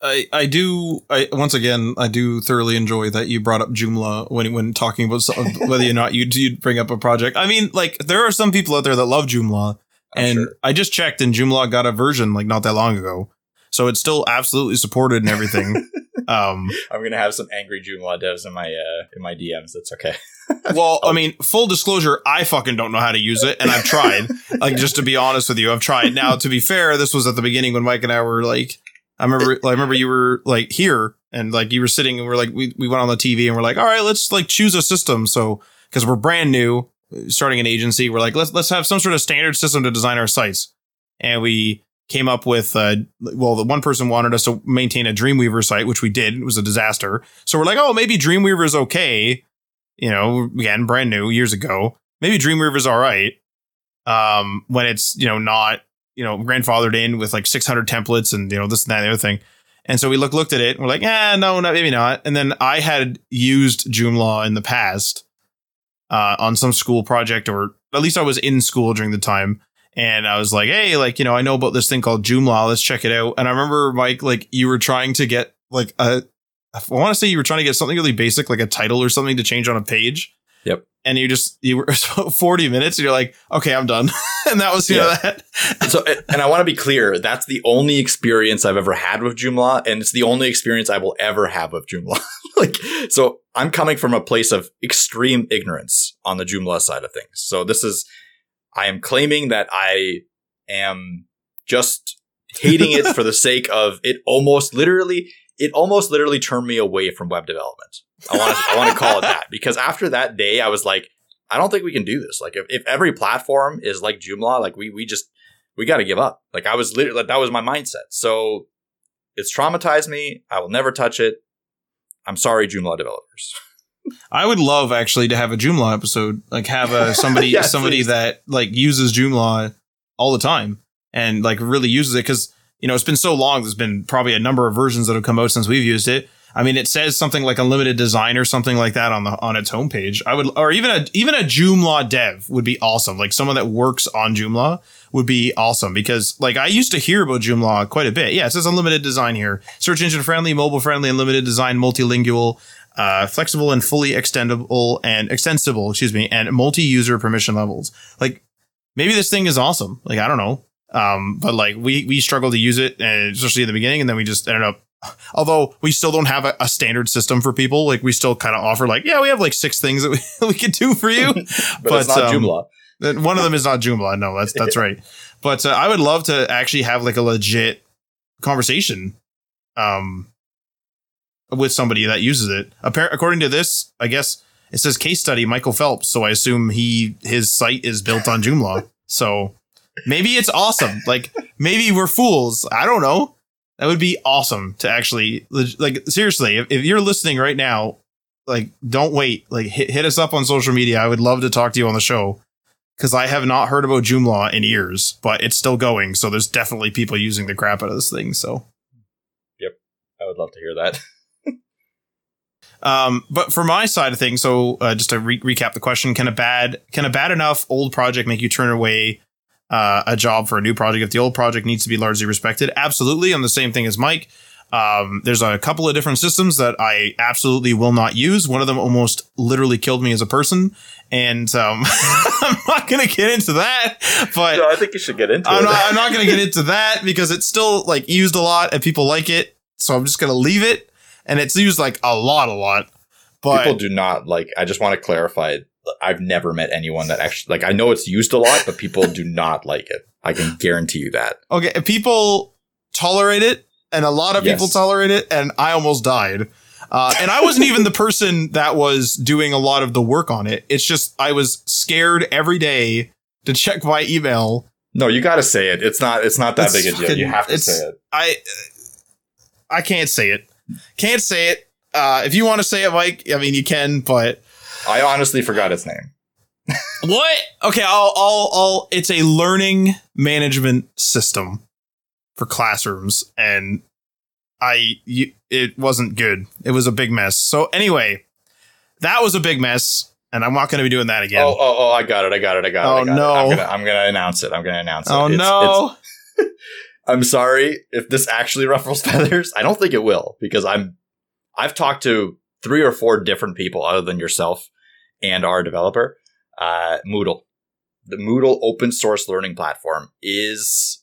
I, I do I once again I do thoroughly enjoy that you brought up Joomla when when talking about whether or not you'd, you'd bring up a project. I mean, like there are some people out there that love Joomla, and sure. I just checked and Joomla got a version like not that long ago. So it's still absolutely supported and everything. um, I'm gonna have some angry Joomla devs in my uh, in my DMs. That's okay. well, I mean, full disclosure, I fucking don't know how to use it, and I've tried. like, just to be honest with you, I've tried. Now, to be fair, this was at the beginning when Mike and I were like, I remember, I remember you were like here, and like you were sitting, and we're like, we we went on the TV, and we're like, all right, let's like choose a system. So because we're brand new, starting an agency, we're like, let's let's have some sort of standard system to design our sites, and we came up with uh, well, the one person wanted us to maintain a Dreamweaver site, which we did. It was a disaster. So we're like, oh, maybe Dreamweaver is okay. You know, again, brand new years ago. Maybe Dreamweaver is all right. Um, when it's you know not you know grandfathered in with like 600 templates and you know this and that and the other thing. And so we look looked at it and we're like, yeah, no, no, maybe not. And then I had used Joomla in the past uh, on some school project, or at least I was in school during the time. And I was like, hey, like, you know, I know about this thing called Joomla. Let's check it out. And I remember, Mike, like, you were trying to get like a, I want to say you were trying to get something really basic, like a title or something to change on a page. Yep. And you just, you were 40 minutes and you're like, okay, I'm done. and that was, you yeah. know, that. so, and I want to be clear, that's the only experience I've ever had with Joomla. And it's the only experience I will ever have with Joomla. like, so I'm coming from a place of extreme ignorance on the Joomla side of things. So this is, I am claiming that I am just hating it for the sake of it almost literally, it almost literally turned me away from web development. I want to, I want to call it that because after that day, I was like, I don't think we can do this. Like if, if every platform is like Joomla, like we, we just, we got to give up. Like I was literally, like, that was my mindset. So it's traumatized me. I will never touch it. I'm sorry, Joomla developers. I would love actually to have a Joomla episode, like have a somebody yeah, somebody please. that like uses Joomla all the time and like really uses it because you know it's been so long. There's been probably a number of versions that have come out since we've used it. I mean, it says something like unlimited design or something like that on the on its homepage. I would, or even a even a Joomla dev would be awesome. Like someone that works on Joomla would be awesome because like I used to hear about Joomla quite a bit. Yeah, it says unlimited design here. Search engine friendly, mobile friendly, unlimited design, multilingual, uh, flexible and fully extendable and extensible, excuse me, and multi-user permission levels. Like maybe this thing is awesome. Like I don't know. Um, but like we we struggle to use it, and especially in the beginning, and then we just ended up. Although we still don't have a, a standard system for people, like we still kind of offer like, yeah, we have like six things that we, we can do for you, but, but it's not um, Joomla. One of them is not Joomla. No, that's that's right. But uh, I would love to actually have like a legit conversation, um, with somebody that uses it. Appar- according to this, I guess it says case study Michael Phelps, so I assume he his site is built on Joomla. so maybe it's awesome. Like maybe we're fools. I don't know. That would be awesome to actually like seriously. If, if you're listening right now, like don't wait. Like hit, hit us up on social media. I would love to talk to you on the show because I have not heard about Joomla in years, but it's still going. So there's definitely people using the crap out of this thing. So, yep, I would love to hear that. um, but for my side of things, so uh, just to re- recap the question: Can a bad can a bad enough old project make you turn away uh, a job for a new project if the old project needs to be largely respected? Absolutely. I'm the same thing as Mike. Um, there's a couple of different systems that I absolutely will not use. One of them almost literally killed me as a person, and um, I'm not going to get into that. But No, I think you should get into I'm it. not, I'm not going to get into that because it's still like used a lot and people like it. So I'm just going to leave it. And it's used like a lot, a lot. But People do not like. I just want to clarify. I've never met anyone that actually like. I know it's used a lot, but people do not like it. I can guarantee you that. okay, people tolerate it and a lot of Yes. people tolerate it. And I almost died. Uh, and I wasn't even the person that was doing a lot of the work on it. It's just I was scared every day to check my email. No, you got to say it. It's not. It's not that It's big a deal. fucking- You have to say it. I I can't say it. Can't say it. Uh, if you want to say it, Mike, I mean you can, but I honestly forgot its name. What? Okay, I'll, I'll, I'll, it's a learning management system for classrooms, and I, you, it wasn't good. It was a big mess. So anyway, that was a big mess, and I'm not going to be doing that again. Oh, oh, oh! I got it! I got it! I got it! Oh, I got no. It. I'm, gonna, I'm gonna announce it. I'm gonna announce it. Oh, It's- no! it's- I'm sorry if this actually ruffles feathers. I don't think it will because I'm. I've talked to three or four different people other than yourself and our developer. Uh, Moodle, the Moodle open source learning platform is.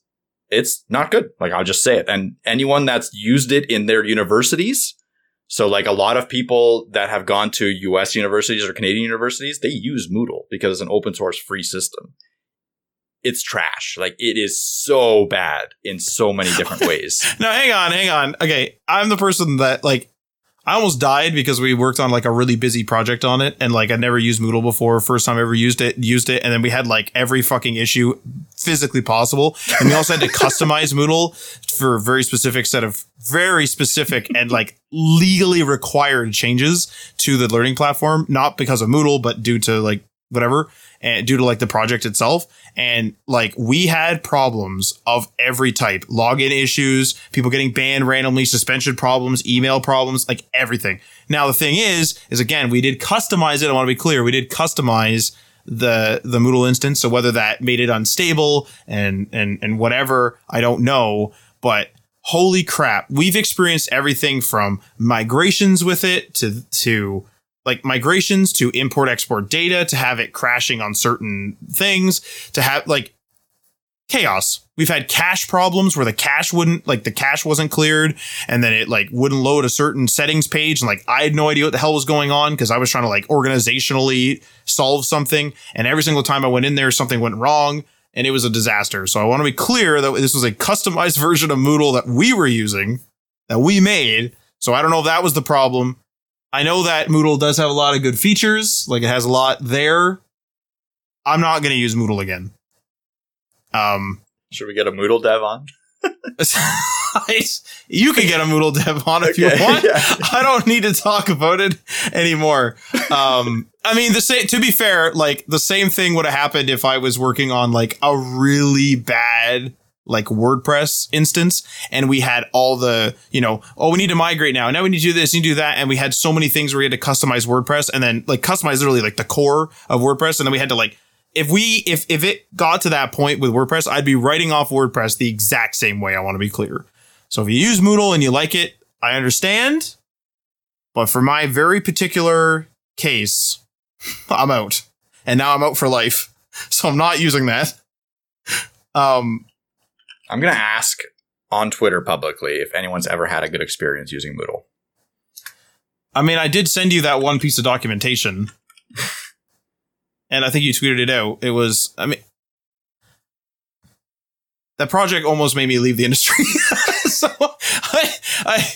It's not good. Like I'll just say it. And anyone that's used it in their universities, so like a lot of people that have gone to US universities or Canadian universities, they use Moodle because it's an open source free system. It's trash. Like it is so bad in so many different ways. now hang on, hang on. Okay, I'm the person that like. I almost died because we worked on like a really busy project on it, and like I'd never used Moodle before. First time I ever used it, used it, and then we had like every fucking issue physically possible, and we also had to customize Moodle for a very specific set of very specific and like legally required changes to the learning platform, not because of Moodle, but due to like whatever, and due to like the project itself. And like we had problems of every type login issues, people getting banned randomly, suspension problems, email problems, like everything. Now, the thing is, is again, we did customize it. I want to be clear. We did customize the the Moodle instance. So whether that made it unstable and and and whatever, I don't know. But holy crap, we've experienced everything from migrations with it to to like migrations to import export data to have it crashing on certain things to have like chaos. We've had cache problems where the cache wouldn't like the cache wasn't cleared and then it like wouldn't load a certain settings page and like I had no idea what the hell was going on because I was trying to like organizationally solve something and every single time I went in there something went wrong and it was a disaster. So I want to be clear that this was a customized version of Moodle that we were using that we made. So I don't know if that was the problem. I know that Moodle does have a lot of good features, like it has a lot there. I'm not going to use Moodle again. Um, Should we get a Moodle dev on? you can get a Moodle dev on if you want. yeah. I don't need to talk about it anymore. Um, I mean, the same. To be fair, like the same thing would have happened if I was working on like a really bad like WordPress instance, and we had all the you know, oh, we need to migrate now. Now we need to do this, you do that, and we had so many things where we had to customize WordPress, and then like customize literally like the core of WordPress, and then we had to like if we if if it got to that point with WordPress, I'd be writing off WordPress the exact same way. I want to be clear. So if you use Moodle and you like it, I understand. But for my very particular case, I'm out. And now I'm out for life. So I'm not using that. Um I'm gonna ask on Twitter publicly if anyone's ever had a good experience using Moodle. I mean, I did send you that one piece of documentation. and I think you tweeted it out. It was I mean that project almost made me leave the industry. so I, I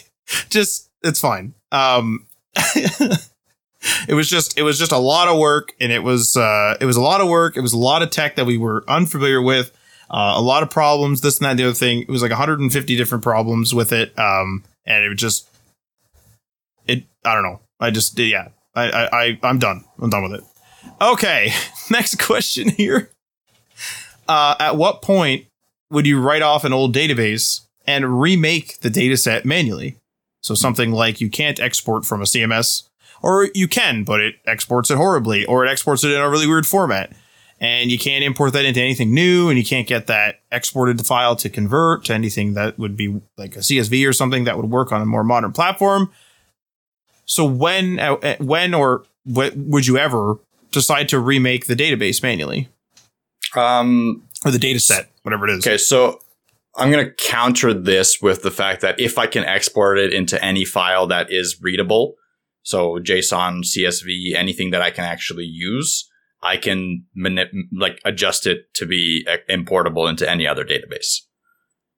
just it's fine. Um it was just it was just a lot of work and it was uh it was a lot of work. It was a lot of tech that we were unfamiliar with. Uh, a lot of problems, this and that, and the other thing. It was like 150 different problems with it. Um, and it just it I don't know. I just did. yeah. I I, I I'm done. I'm done with it. Okay. Next question here. Uh, at what point would you write off an old database and remake the data set manually? So something like you can't export from a CMS, or you can, but it exports it horribly, or it exports it in a really weird format. And you can't import that into anything new, and you can't get that exported file to convert to anything that would be like a CSV or something that would work on a more modern platform. So when, uh, when or what would you ever decide to remake the database manually Um, or the data set, whatever it is? okay, so I'm going to counter this with the fact that if I can export it into any file that is readable, so JSON, CSV, anything that I can actually use, I can manip- like adjust it to be importable into any other database.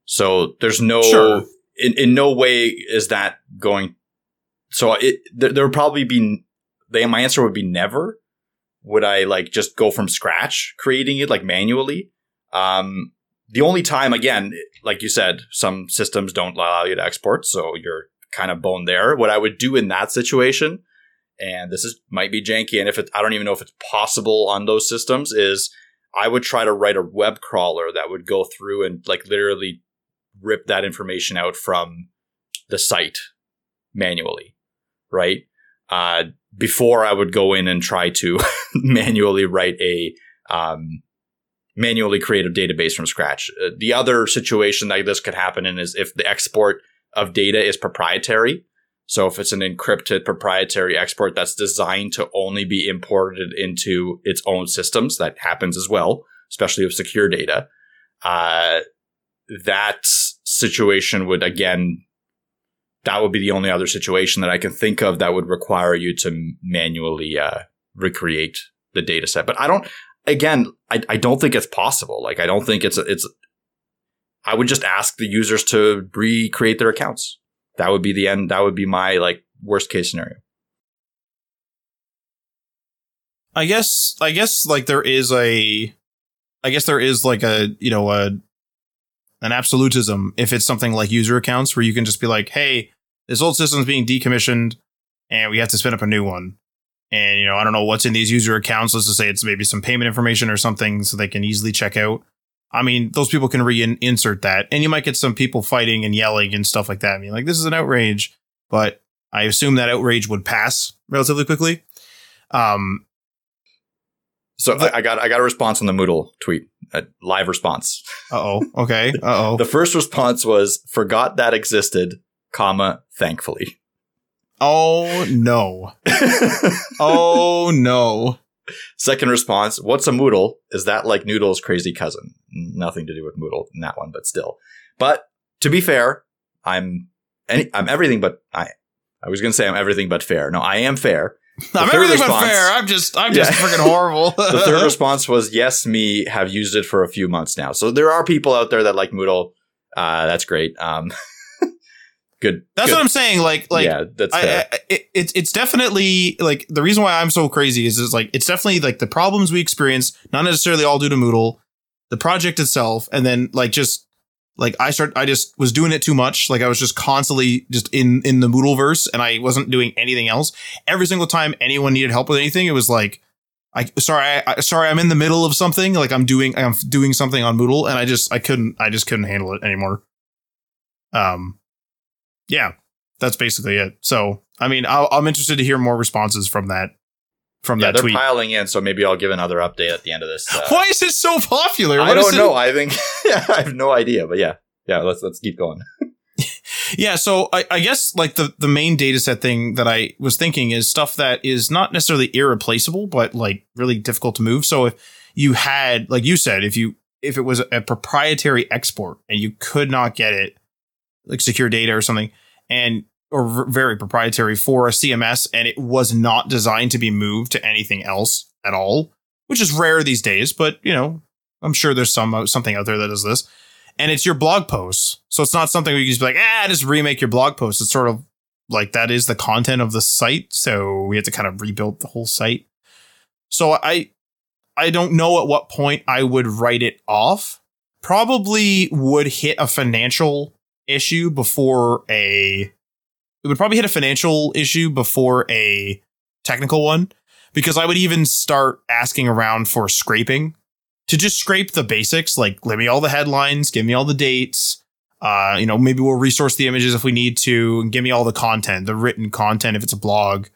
So there's no Sure. in, in no way is that going. So it there, there would probably be the my answer would be never. Would I like just go from scratch creating it like manually? Um, the only time again, like you said, some systems don't allow you to export, so you're kind of bone there. What I would do in that situation, and this is might be janky, and if it, I don't even know if it's possible on those systems, is I would try to write a web crawler that would go through and like literally rip that information out from the site manually, right? Uh, before I would go in and try to manually write a um, manually create a database from scratch. Uh, the other situation that this could happen in is if the export of data is proprietary. So if it's an encrypted proprietary export that's designed to only be imported into its own systems, that happens as well, especially with secure data. Uh, that situation would again, that would be the only other situation that I can think of that would require you to manually uh, recreate the data set. But I don't. Again, I, I don't think it's possible. Like I don't think it's it's. I would just ask the users to recreate their accounts. That would be the end. That would be my like worst case scenario. I guess I guess like there is a I guess there is like a you know a an absolutism if it's something like user accounts where you can just be like, hey, this old system's being decommissioned and we have to spin up a new one. And you know, I don't know what's in these user accounts. Let's just say it's maybe some payment information or something so they can easily check out. I mean, those people can re-insert that, and you might get some people fighting and yelling and stuff like that. I mean, like this is an outrage, but I assume that outrage would pass relatively quickly. Um, So The- I, I got I got a response on the Moodle tweet, a live response. Uh oh. Okay. Uh oh. The first response was forgot that existed, comma thankfully. Oh no. Oh no. Second response, what's a Moodle? Is that like Noodle's crazy cousin? Nothing to do with Moodle in that one, but still. But to be fair, I'm any, I'm everything but I. I was going to say I'm everything but fair. No, I am fair. I'm third everything but fair. I'm just I'm just Yeah. freaking horrible. The third response was yes, me have used it for a few months now. So there are people out there that like Moodle. Uh, that's great. Um, good. That's good. what I'm saying. Like like yeah, that's. I, I, it, it's it's definitely like the reason why I'm so crazy is is like it's definitely like the problems we experience, not necessarily all due to Moodle, the project itself, and then like just like I start I just was doing it too much. Like I was just constantly just in in the Moodle verse, and I wasn't doing anything else. Every single time anyone needed help with anything, it was like. I sorry, I sorry, I'm in the middle of something. Like I'm doing, I'm doing something on Moodle, and I just, I couldn't, I just couldn't handle it anymore. Um, yeah, that's basically it. So, I mean, I'll, I'm interested to hear more responses from that from yeah, that they're tweet. piling in, so maybe I'll give another update at the end of this. Uh, Why is it so popular? I don't it- know. I think I have no idea, but yeah, yeah. Let's let's keep going. Yeah, so I, I guess like the the main data set thing that I was thinking is stuff that is not necessarily irreplaceable, but like really difficult to move. So if you had, like you said, if you if it was a proprietary export and you could not get it, like secure data or something, and or very proprietary for a CMS, and it was not designed to be moved to anything else at all, which is rare these days. But you know, I'm sure there's some something out there that does this and it's your blog posts. So it's not something where you just be like, ah, just remake your blog post. It's sort of like that is the content of the site. So we have to kind of rebuild the whole site. So I I don't know at what point I would write it off. Probably would hit a financial issue before a it would probably hit a financial issue before a technical one because I would even start asking around for scraping to just scrape the basics, like give me all the headlines, give me all the dates. Uh, you know, maybe we'll resource the images if we need to, and give me all the content, the written content if it's a blog.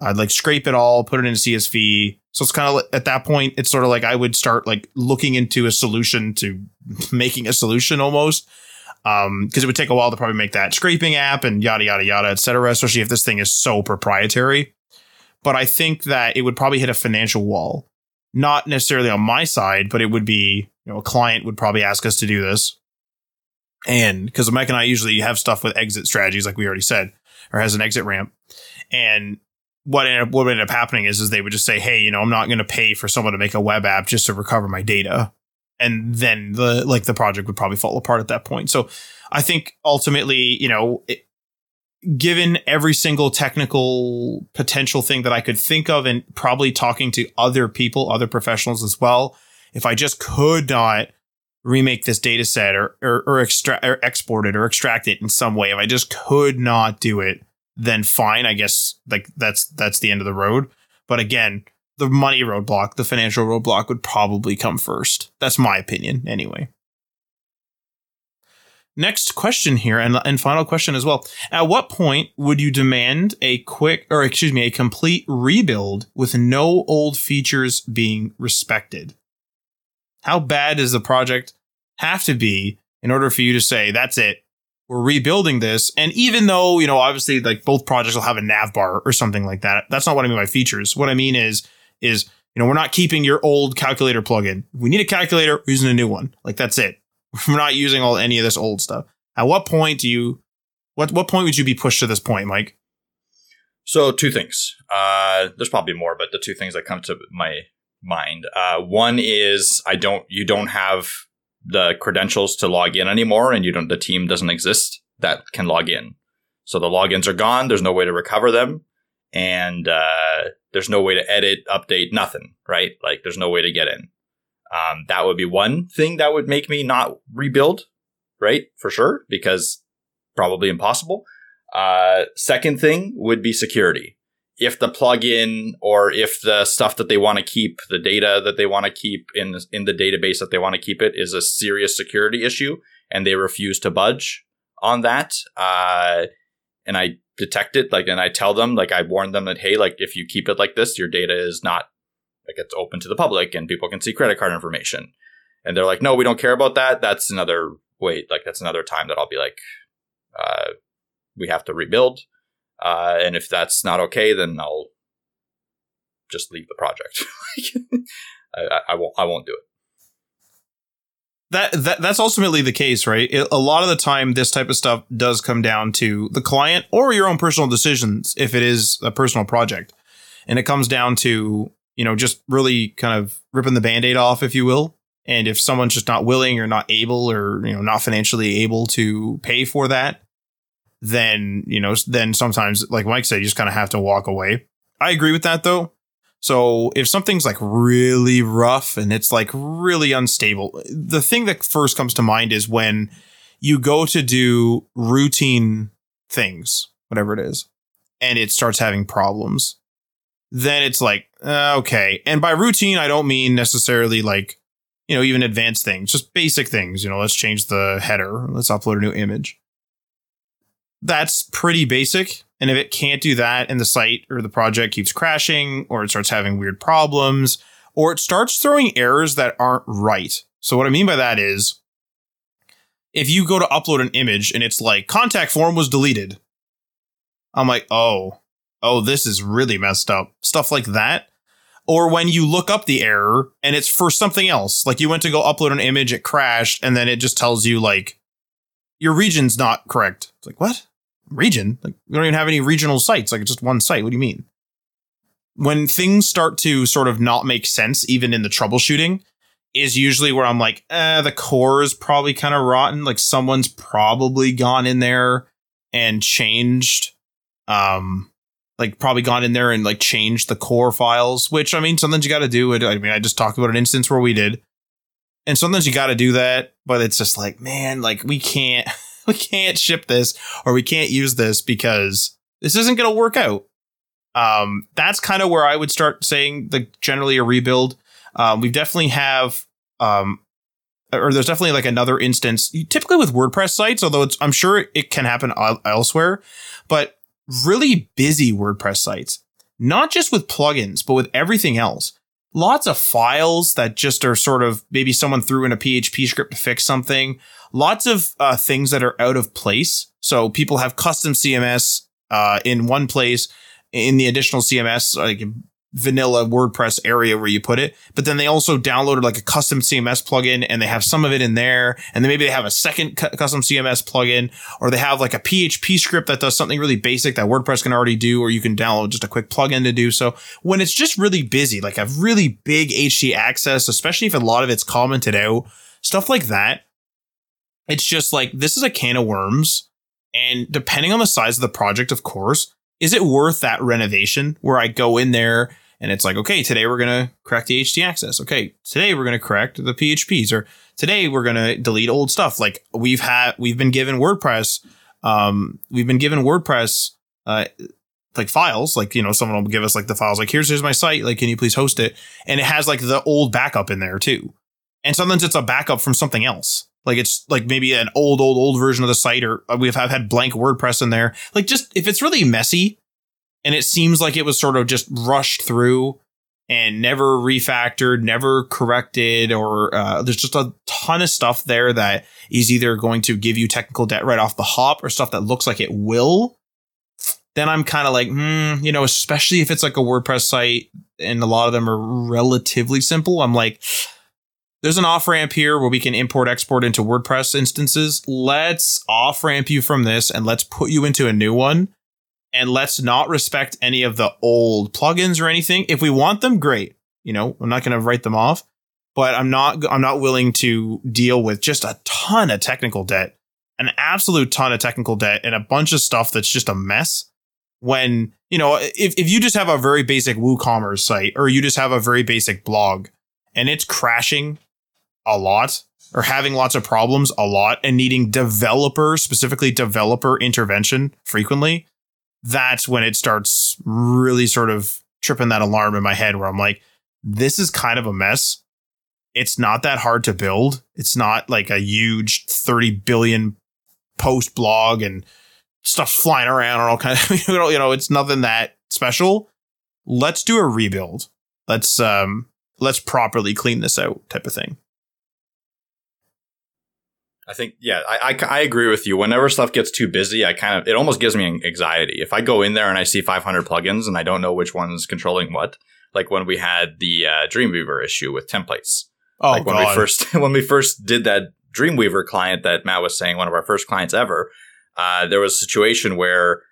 I'd like scrape it all, put it in a CSV, So it's kind of at that point, it's sort of like I would start like looking into a solution to making a solution almost. Um, because it would take a while to probably make that scraping app and yada yada yada, et cetera, especially if this thing is so proprietary. But I think that it would probably hit a financial wall. Not necessarily on my side, but it would be, you know, a client would probably ask us to do this. And because Mike and I usually have stuff with exit strategies, like we already said, or has an exit ramp. And what ended up, what ended up happening is, is they would just say, Hey, you know, I'm not going to pay for someone to make a web app just to recover my data. And then the, like the project would probably fall apart at that point. So I think ultimately, you know, it, given every single technical potential thing that I could think of and probably talking to other people, other professionals as well, if I just could not remake this data set or, or, or, or export it or extract it in some way, if I just could not do it, then fine. I guess like that's, that's the end of the road. But again, the money roadblock, the financial roadblock would probably come first. That's my opinion anyway. Next question here, and, and final question as well. At what point would you demand a quick, or excuse me, a complete rebuild with no old features being respected? How bad does the project have to be in order for you to say, that's it, we're rebuilding this? And even though, you know, obviously like both projects will have a nav bar or something like that, that's not what I mean by features. What I mean is, is, you know, we're not keeping your old calculator plugin. We need a calculator, we're using a new one. Like that's it. We're not using all any of this old stuff. At what point do you what what point would you be pushed to this point, Mike? So two things. Uh, there's probably more, but the two things that come to my mind. Uh, one is I don't you don't have the credentials to log in anymore, and you don't the team doesn't exist that can log in. So the logins are gone. There's no way to recover them, and uh, there's no way to edit, update, nothing. Right? Like there's no way to get in. Um, that would be one thing that would make me not rebuild, right? For sure, because probably impossible. Uh, second thing would be security. If the plugin or if the stuff that they want to keep, the data that they want to keep in in the database that they want to keep it is a serious security issue, and they refuse to budge on that, uh, and I detect it, like, and I tell them, like, I warn them that, hey, like, if you keep it like this, your data is not like it's open to the public and people can see credit card information. And they're like, no, we don't care about that. That's another wait, like that's another time that I'll be like, uh, we have to rebuild. Uh, and if that's not okay, then I'll just leave the project. I, I, won't. I won't do it. That, that that's ultimately the case, right? It, a lot of the time, this type of stuff does come down to the client or your own personal decisions if it is a personal project, and it comes down to you know, just really kind of ripping the band aid off, if you will. And if someone's just not willing or not able or, you know, not financially able to pay for that, then, you know, then sometimes, like Mike said, you just kind of have to walk away. I agree with that though. So if something's like really rough and it's like really unstable, the thing that first comes to mind is when you go to do routine things, whatever it is, and it starts having problems then it's like, uh, okay. And by routine, I don't mean necessarily like, you know, even advanced things, just basic things. You know, let's change the header, let's upload a new image. That's pretty basic. And if it can't do that and the site or the project keeps crashing or it starts having weird problems or it starts throwing errors that aren't right. So, what I mean by that is if you go to upload an image and it's like contact form was deleted, I'm like, oh, oh, this is really messed up. Stuff like that. Or when you look up the error and it's for something else, like you went to go upload an image, it crashed, and then it just tells you like your region's not correct. It's like, what? Region? Like we don't even have any regional sites. Like it's just one site. What do you mean? When things start to sort of not make sense, even in the troubleshooting, is usually where I'm like, eh, the core is probably kind of rotten. Like someone's probably gone in there and changed um like probably gone in there and like changed the core files, which I mean, sometimes you got to do it. I mean, I just talked about an instance where we did, and sometimes you got to do that, but it's just like, man, like we can't, we can't ship this or we can't use this because this isn't going to work out. Um, that's kind of where I would start saying the generally a rebuild. Um, we definitely have, um, or there's definitely like another instance, typically with WordPress sites, although it's, I'm sure it can happen elsewhere, but really busy WordPress sites, not just with plugins, but with everything else. Lots of files that just are sort of maybe someone threw in a PHP script to fix something. Lots of uh, things that are out of place. So people have custom CSS uh, in one place in the additional CSS, like vanilla WordPress area where you put it. But then they also downloaded like a custom CSS plugin and they have some of it in there. And then maybe they have a second cu- custom CSS plugin or they have like a PHP script that does something really basic that WordPress can already do, or you can download just a quick plugin to do. So when it's just really busy, like a really big htaccess, especially if a lot of it's commented out, stuff like that. It's just like, this is a can of worms. And depending on the size of the project, of course, is it worth that renovation where I go in there and it's like, okay, today we're going to correct the htaccess. Okay, today we're going to correct the PHPs or today we're going to delete old stuff. Like we've had, we've been given WordPress, um, we've been given WordPress, uh, like files, like, you know, someone will give us like the files, like, here's, here's my site. Like, can you please host it? And it has like the old backup in there too. And sometimes it's a backup from something else. Like it's like maybe an old, old, old version of the site, or uh, we've have had blank WordPress in there. Like just if it's really messy, and it seems like it was sort of just rushed through and never refactored, never corrected, or uh, there's just a ton of stuff there that is either going to give you technical debt right off the hop or stuff that looks like it will. Then I'm kind of like, hmm, you know, especially if it's like a WordPress site and a lot of them are relatively simple. I'm like, there's an off ramp here where we can import export into WordPress instances. Let's off ramp you from this and let's put you into a new one. And let's not respect any of the old plugins or anything. If we want them, great. You know, I'm not going to write them off, but I'm not, I'm not willing to deal with just a ton of technical debt, an absolute ton of technical debt and a bunch of stuff that's just a mess. When, you know, if, if you just have a very basic WooCommerce site or you just have a very basic blog and it's crashing a lot or having lots of problems a lot and needing developer, specifically developer intervention frequently, that's when it starts really sort of tripping that alarm in my head where I'm like, this is kind of a mess. It's not that hard to build. It's not like a huge 30 billion post blog and stuff flying around and all kind of, you know, you know, it's nothing that special. Let's do a rebuild. Let's, um, let's properly clean this out type of thing. I think, yeah, I, I, I, agree with you. Whenever stuff gets too busy, I kind of, it almost gives me anxiety. If I go in there and I see 500 plugins and I don't know which one's controlling what, like when we had the uh, Dreamweaver issue with templates. Oh, like when God. we first, when we first did that Dreamweaver client that Matt was saying, one of our first clients ever, uh, there was a situation where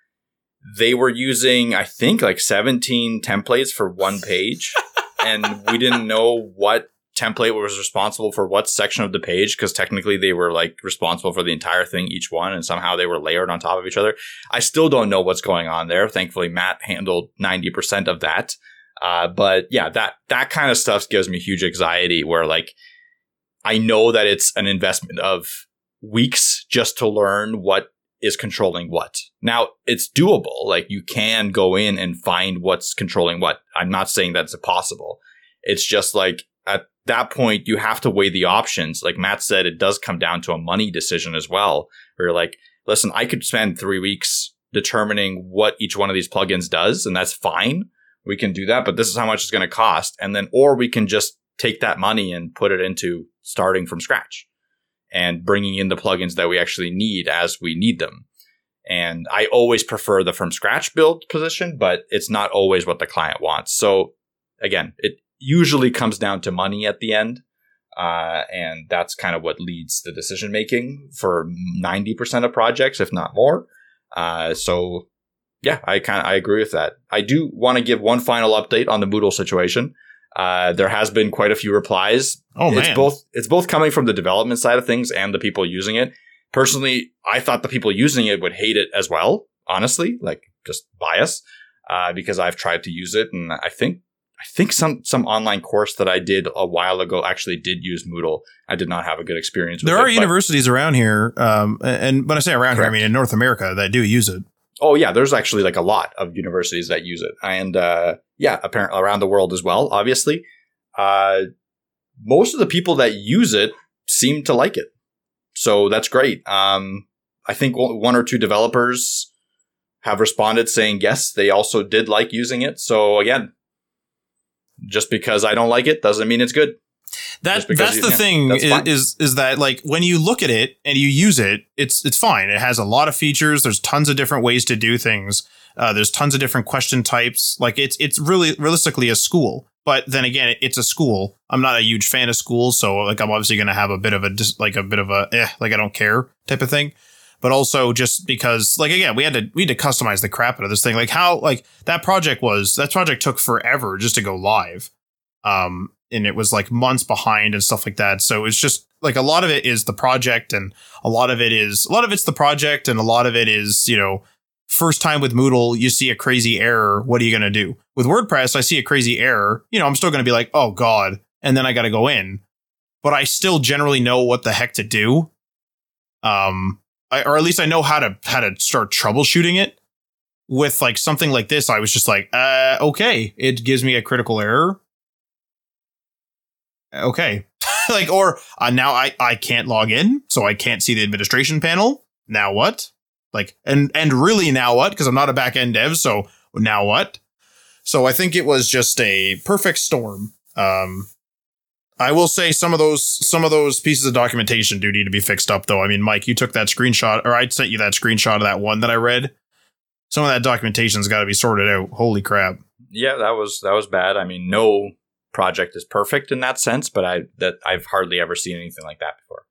they were using, I think, like 17 templates for one page. and we didn't know what template was responsible for what section of the page because technically they were like responsible for the entire thing each one and somehow they were layered on top of each other. I still don't know what's going on there. Thankfully matt handled 90% of that. Uh, but yeah that that kind of stuff gives me huge anxiety where like i know that it's an investment of weeks just to learn what is controlling what. Now it's doable. Like you can go in and find what's controlling what. I'm not saying that's impossible. It's just like at that point, you have to weigh the options. Like Matt said, it does come down to a money decision as well, where you're like, listen, I could spend three weeks determining what each one of these plugins does, and that's fine. We can do that, but this is how much it's going to cost. And then, or we can just take that money and put it into starting from scratch and bringing in the plugins that we actually need as we need them. And I always prefer the from scratch build position, but it's not always what the client wants. So again, it, usually comes down to money at the end. Uh, and that's kind of what leads the decision making for 90% of projects, if not more. Uh, so yeah, I kind of, I agree with that. I do want to give one final update on the Moodle situation. Uh, there has been quite a few replies. Oh man. It's both, it's both coming from the development side of things and the people using it. Personally, I thought the people using it would hate it as well. Honestly, like just bias, uh, because I've tried to use it and I think I think some some online course that I did a while ago actually did use Moodle. I did not have a good experience. There are it, universities around here, um, and when I say around Correct. here, I mean in North America that do use it. Oh yeah, there's actually like a lot of universities that use it, and uh, yeah, apparently around the world as well. Obviously, uh, most of the people that use it seem to like it, so that's great. Um, I think one or two developers have responded saying yes, they also did like using it. So again, Just because I don't like it doesn't mean it's good. That that's you- the yeah, thing that's is, is is that like when you look at it and you use it, it's it's fine. It has a lot of features. There's tons of different ways to do things. Uh, there's tons of different question types. Like it's it's really realistically a school. But then again, it's a school. I'm not a huge fan of schools, so like I'm obviously going to have a bit of a dis- like a bit of a eh, like I don't care type of thing. But also just because like again, we had to we had to customize the crap out of this thing. Like how like that project was that project took forever just to go live. Um and it was like months behind and stuff like that. So it's just like a lot of it is the project and a lot of it is a lot of it's the project and a lot of it is you know first time with moodle you see a crazy error what are you going to do? With wordpress i see a crazy error you know i'm still going to be like oh god and then i got to go in. But i still generally know what the heck to do. Um I, or at least i know how to how to start troubleshooting it. With like something like this i was just like uh okay it gives me a critical error. Okay. Like or uh, now i i can't log in so i can't see the administration panel. Now what? Like and and really now what? Because i'm not a back end dev so now what? So i think it was just a perfect storm. Um i will say some of those some of those pieces of documentation do need to be fixed up though i mean mike you took that screenshot or i sent you that screenshot of that one that i read some of that documentation's got to be sorted out holy crap Yeah, that was that was bad. I mean, no project is perfect in that sense, but I that I've hardly ever seen anything like that before.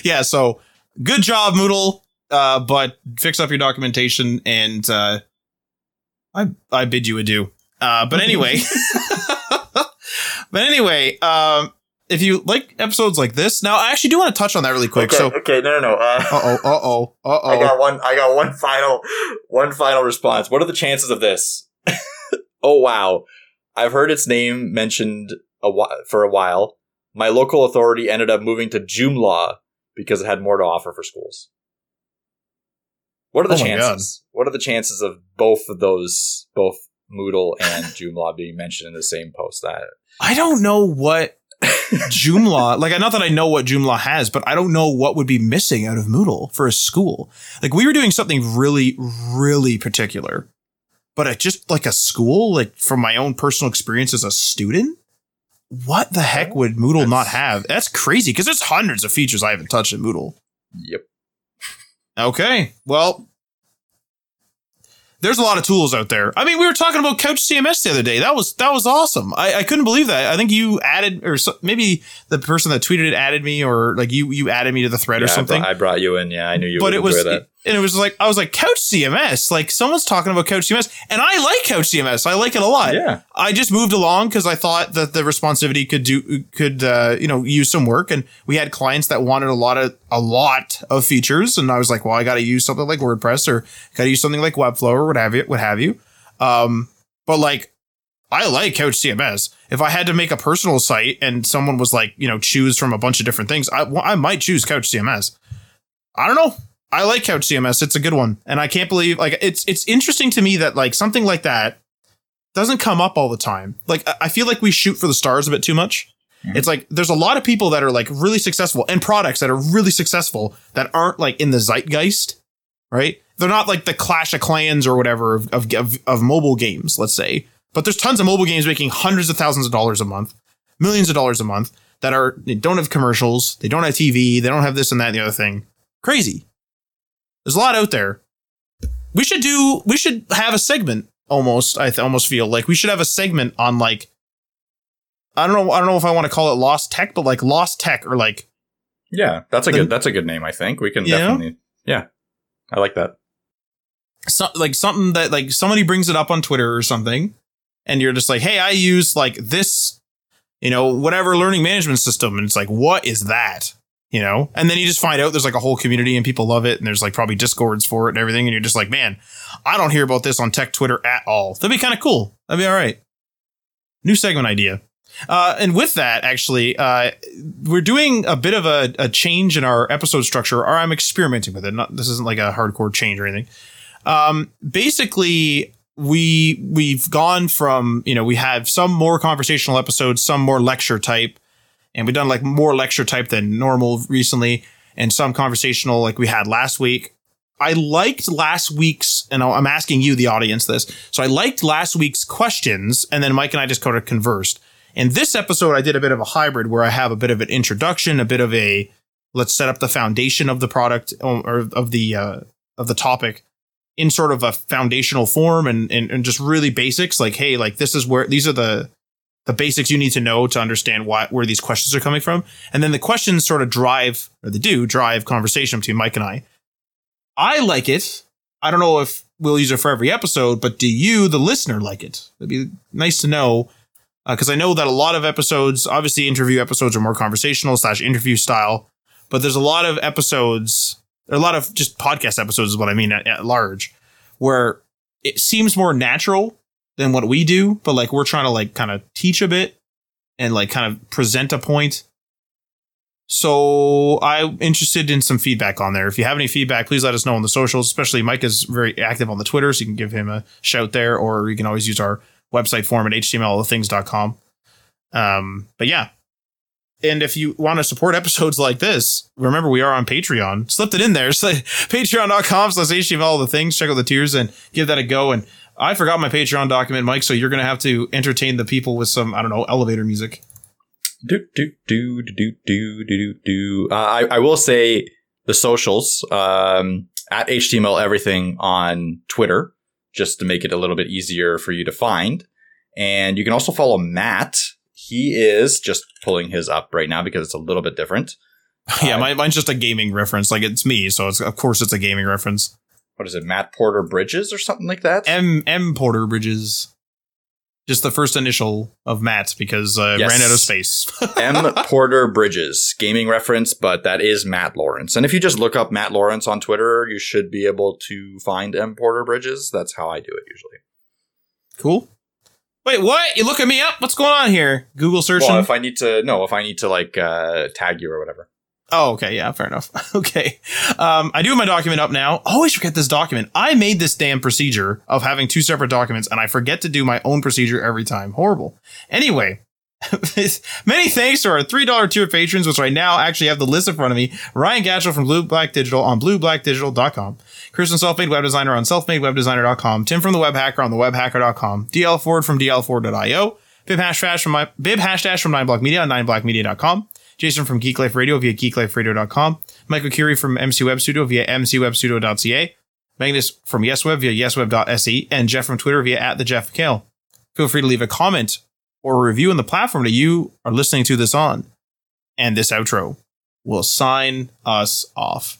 yeah, so good job, Moodle. Uh, but fix up your documentation and uh, I I bid you adieu. Uh, but anyway, but anyway, um, if you like episodes like this, now I actually do want to touch on that really quick. So, okay, no, no, no. Uh, oh, uh oh, uh oh, I got one. I got one final, one final response. What are the chances of this? oh wow, I've heard its name mentioned a for a while. My local authority ended up moving to Joomla because it had more to offer for schools. What are the Oh chances? What are the chances of both of those, both Moodle and Joomla being mentioned in the same post? That I don't know what Joomla, like, not that I know what Joomla has, but I don't know what would be missing out of Moodle for a school. Like, we were doing something really, really particular, but it just like a school, like from my own personal experience as a student. What the heck would Moodle not have? That's crazy because there's hundreds of features I haven't touched in Moodle. yep. Okay, well, there's a lot of tools out there. I mean, we were talking about Couch CMS the other day. That was that was awesome. I, I couldn't believe that. I think you added, or so, maybe the person that tweeted it added me, or like you you added me to the thread or Yeah, I something. brought- I brought you in. Yeah, I knew you but it was, that. And it was like I was like Couch CMS. Like someone's talking about Couch CMS, and I like Couch CMS. I like it a lot. Yeah. I just moved along because I thought that the responsivity could do could uh, you know use some work, and we had clients that wanted a lot of a lot of features, and I was like, well, I got to use something like WordPress or got to use something like Webflow or what have you, what have you. Um, but like, I like Couch CMS. If I had to make a personal site and someone was like, you know, choose from a bunch of different things, I I might choose Couch CMS. I don't know. I like Couch CMS. It's a good one, and I can't believe like it's it's interesting to me that like something like that doesn't come up all the time. Like I- feel like we shoot for the stars a bit too much. Mm-hmm. It's like there's a lot of people that are like really successful and products that are really successful that aren't like in the zeitgeist, right? They're not like the Clash of Clans or whatever of of, of, of mobile games, let's say. But there's tons of mobile games making hundreds of thousands of dollars a month, millions of dollars a month that are they don't have commercials, they don't have TV, they don't have this and that and the other thing. Crazy. There's a lot out there. We should do. We should have a segment. Almost, I th- almost feel like we should have a segment on like. I don't know. I don't know if I want to call it lost tech, but like lost tech or like Yeah, that's a The- good. That's a good name. I think we can definitely. Yeah, I like that. so, like something that like somebody brings it up on Twitter or something, and you're just like, hey, I use like this, you know, whatever learning management system, and it's like, what is that? You know, and then you just find out there's like a whole community and people love it, and there's like probably discords for it and everything, and you're just like, man, I don't hear about this on tech Twitter at all. That'd be kind of cool. That'd be all right. New segment idea. Uh, and with that, actually, uh, we're doing a bit of a, a change in our episode structure, or I'm experimenting with it. Not this isn't like a hardcore change or anything. Um, basically, we we've gone from you know we have some more conversational episodes, some more lecture type, and we've done like more lecture type than normal recently, and some conversational like we had last week. I liked last week's, and I'm asking you, the audience, this. So I liked last week's questions, and then Mike and I just kind of conversed. In this episode, I did a bit of a hybrid where I have a bit of an introduction, a bit of a let's set up the foundation of the product or of the uh, of the topic in sort of a foundational form and, and and just really basics. Like, hey, like this is where these are the the basics you need to know to understand why where these questions are coming from, and then the questions sort of drive or they do drive conversation between Mike and I. I like it. I don't know if we'll use it for every episode, but do you, the listener, like it? It'd be nice to know because uh, I know that a lot of episodes, obviously, interview episodes are more conversational slash interview style, but there's a lot of episodes, a lot of just podcast episodes is what I mean at, at large, where it seems more natural than what we do, but like we're trying to like kind of teach a bit and like kind of present a point so I'm interested in some feedback on there. If you have any feedback, please let us know on the socials. Especially Mike is very active on the Twitter, so you can give him a shout there, or you can always use our website form at htmlthings.com. Um, but yeah. And if you want to support episodes like this, remember we are on Patreon. Slipped it in there. So patreon.com slash HTML the things. Check out the tiers and give that a go. And I forgot my Patreon document, Mike, so you're gonna have to entertain the people with some, I don't know, elevator music. Do do do do do do do do. Uh, I I will say the socials um, at HTML everything on Twitter just to make it a little bit easier for you to find, and you can also follow Matt. He is just pulling his up right now because it's a little bit different. yeah, uh, mine's just a gaming reference. Like it's me, so it's of course it's a gaming reference. What is it, Matt Porter Bridges or something like that? M M Porter Bridges just the first initial of Matt because uh, yes. ran out of space. M. Porter Bridges, gaming reference, but that is Matt Lawrence. And if you just look up Matt Lawrence on Twitter, you should be able to find M. Porter Bridges. That's how I do it usually. Cool. Wait, what? You looking me up? What's going on here? Google searching. Well, if I need to, no, if I need to like uh, tag you or whatever. Oh, okay. Yeah, fair enough. okay. Um, I do have my document up now. Always forget this document. I made this damn procedure of having two separate documents and I forget to do my own procedure every time. Horrible. Anyway, many thanks to our $3 tier patrons, which right now actually have the list in front of me. Ryan Gatchell from Blue Black Digital on blueblackdigital.com. Kristen Selfmade Web Designer on selfmadewebdesigner.com. Tim from the Web Hacker on the webhacker.com. DL Ford from dlford.io. Bib Hashdash from my Bib Hashdash from 9block Media on 9blockmedia.com. Jason from Geek Life Radio via geekliferadio.com. Michael Curie from MC Web Studio via mcwebstudio.ca. Magnus from YesWeb via yesweb.se. And Jeff from Twitter via at the Jeff McHale. Feel free to leave a comment or a review on the platform that you are listening to this on. And this outro will sign us off.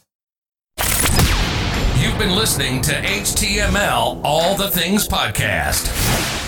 You've been listening to HTML All the Things Podcast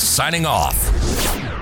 signing off.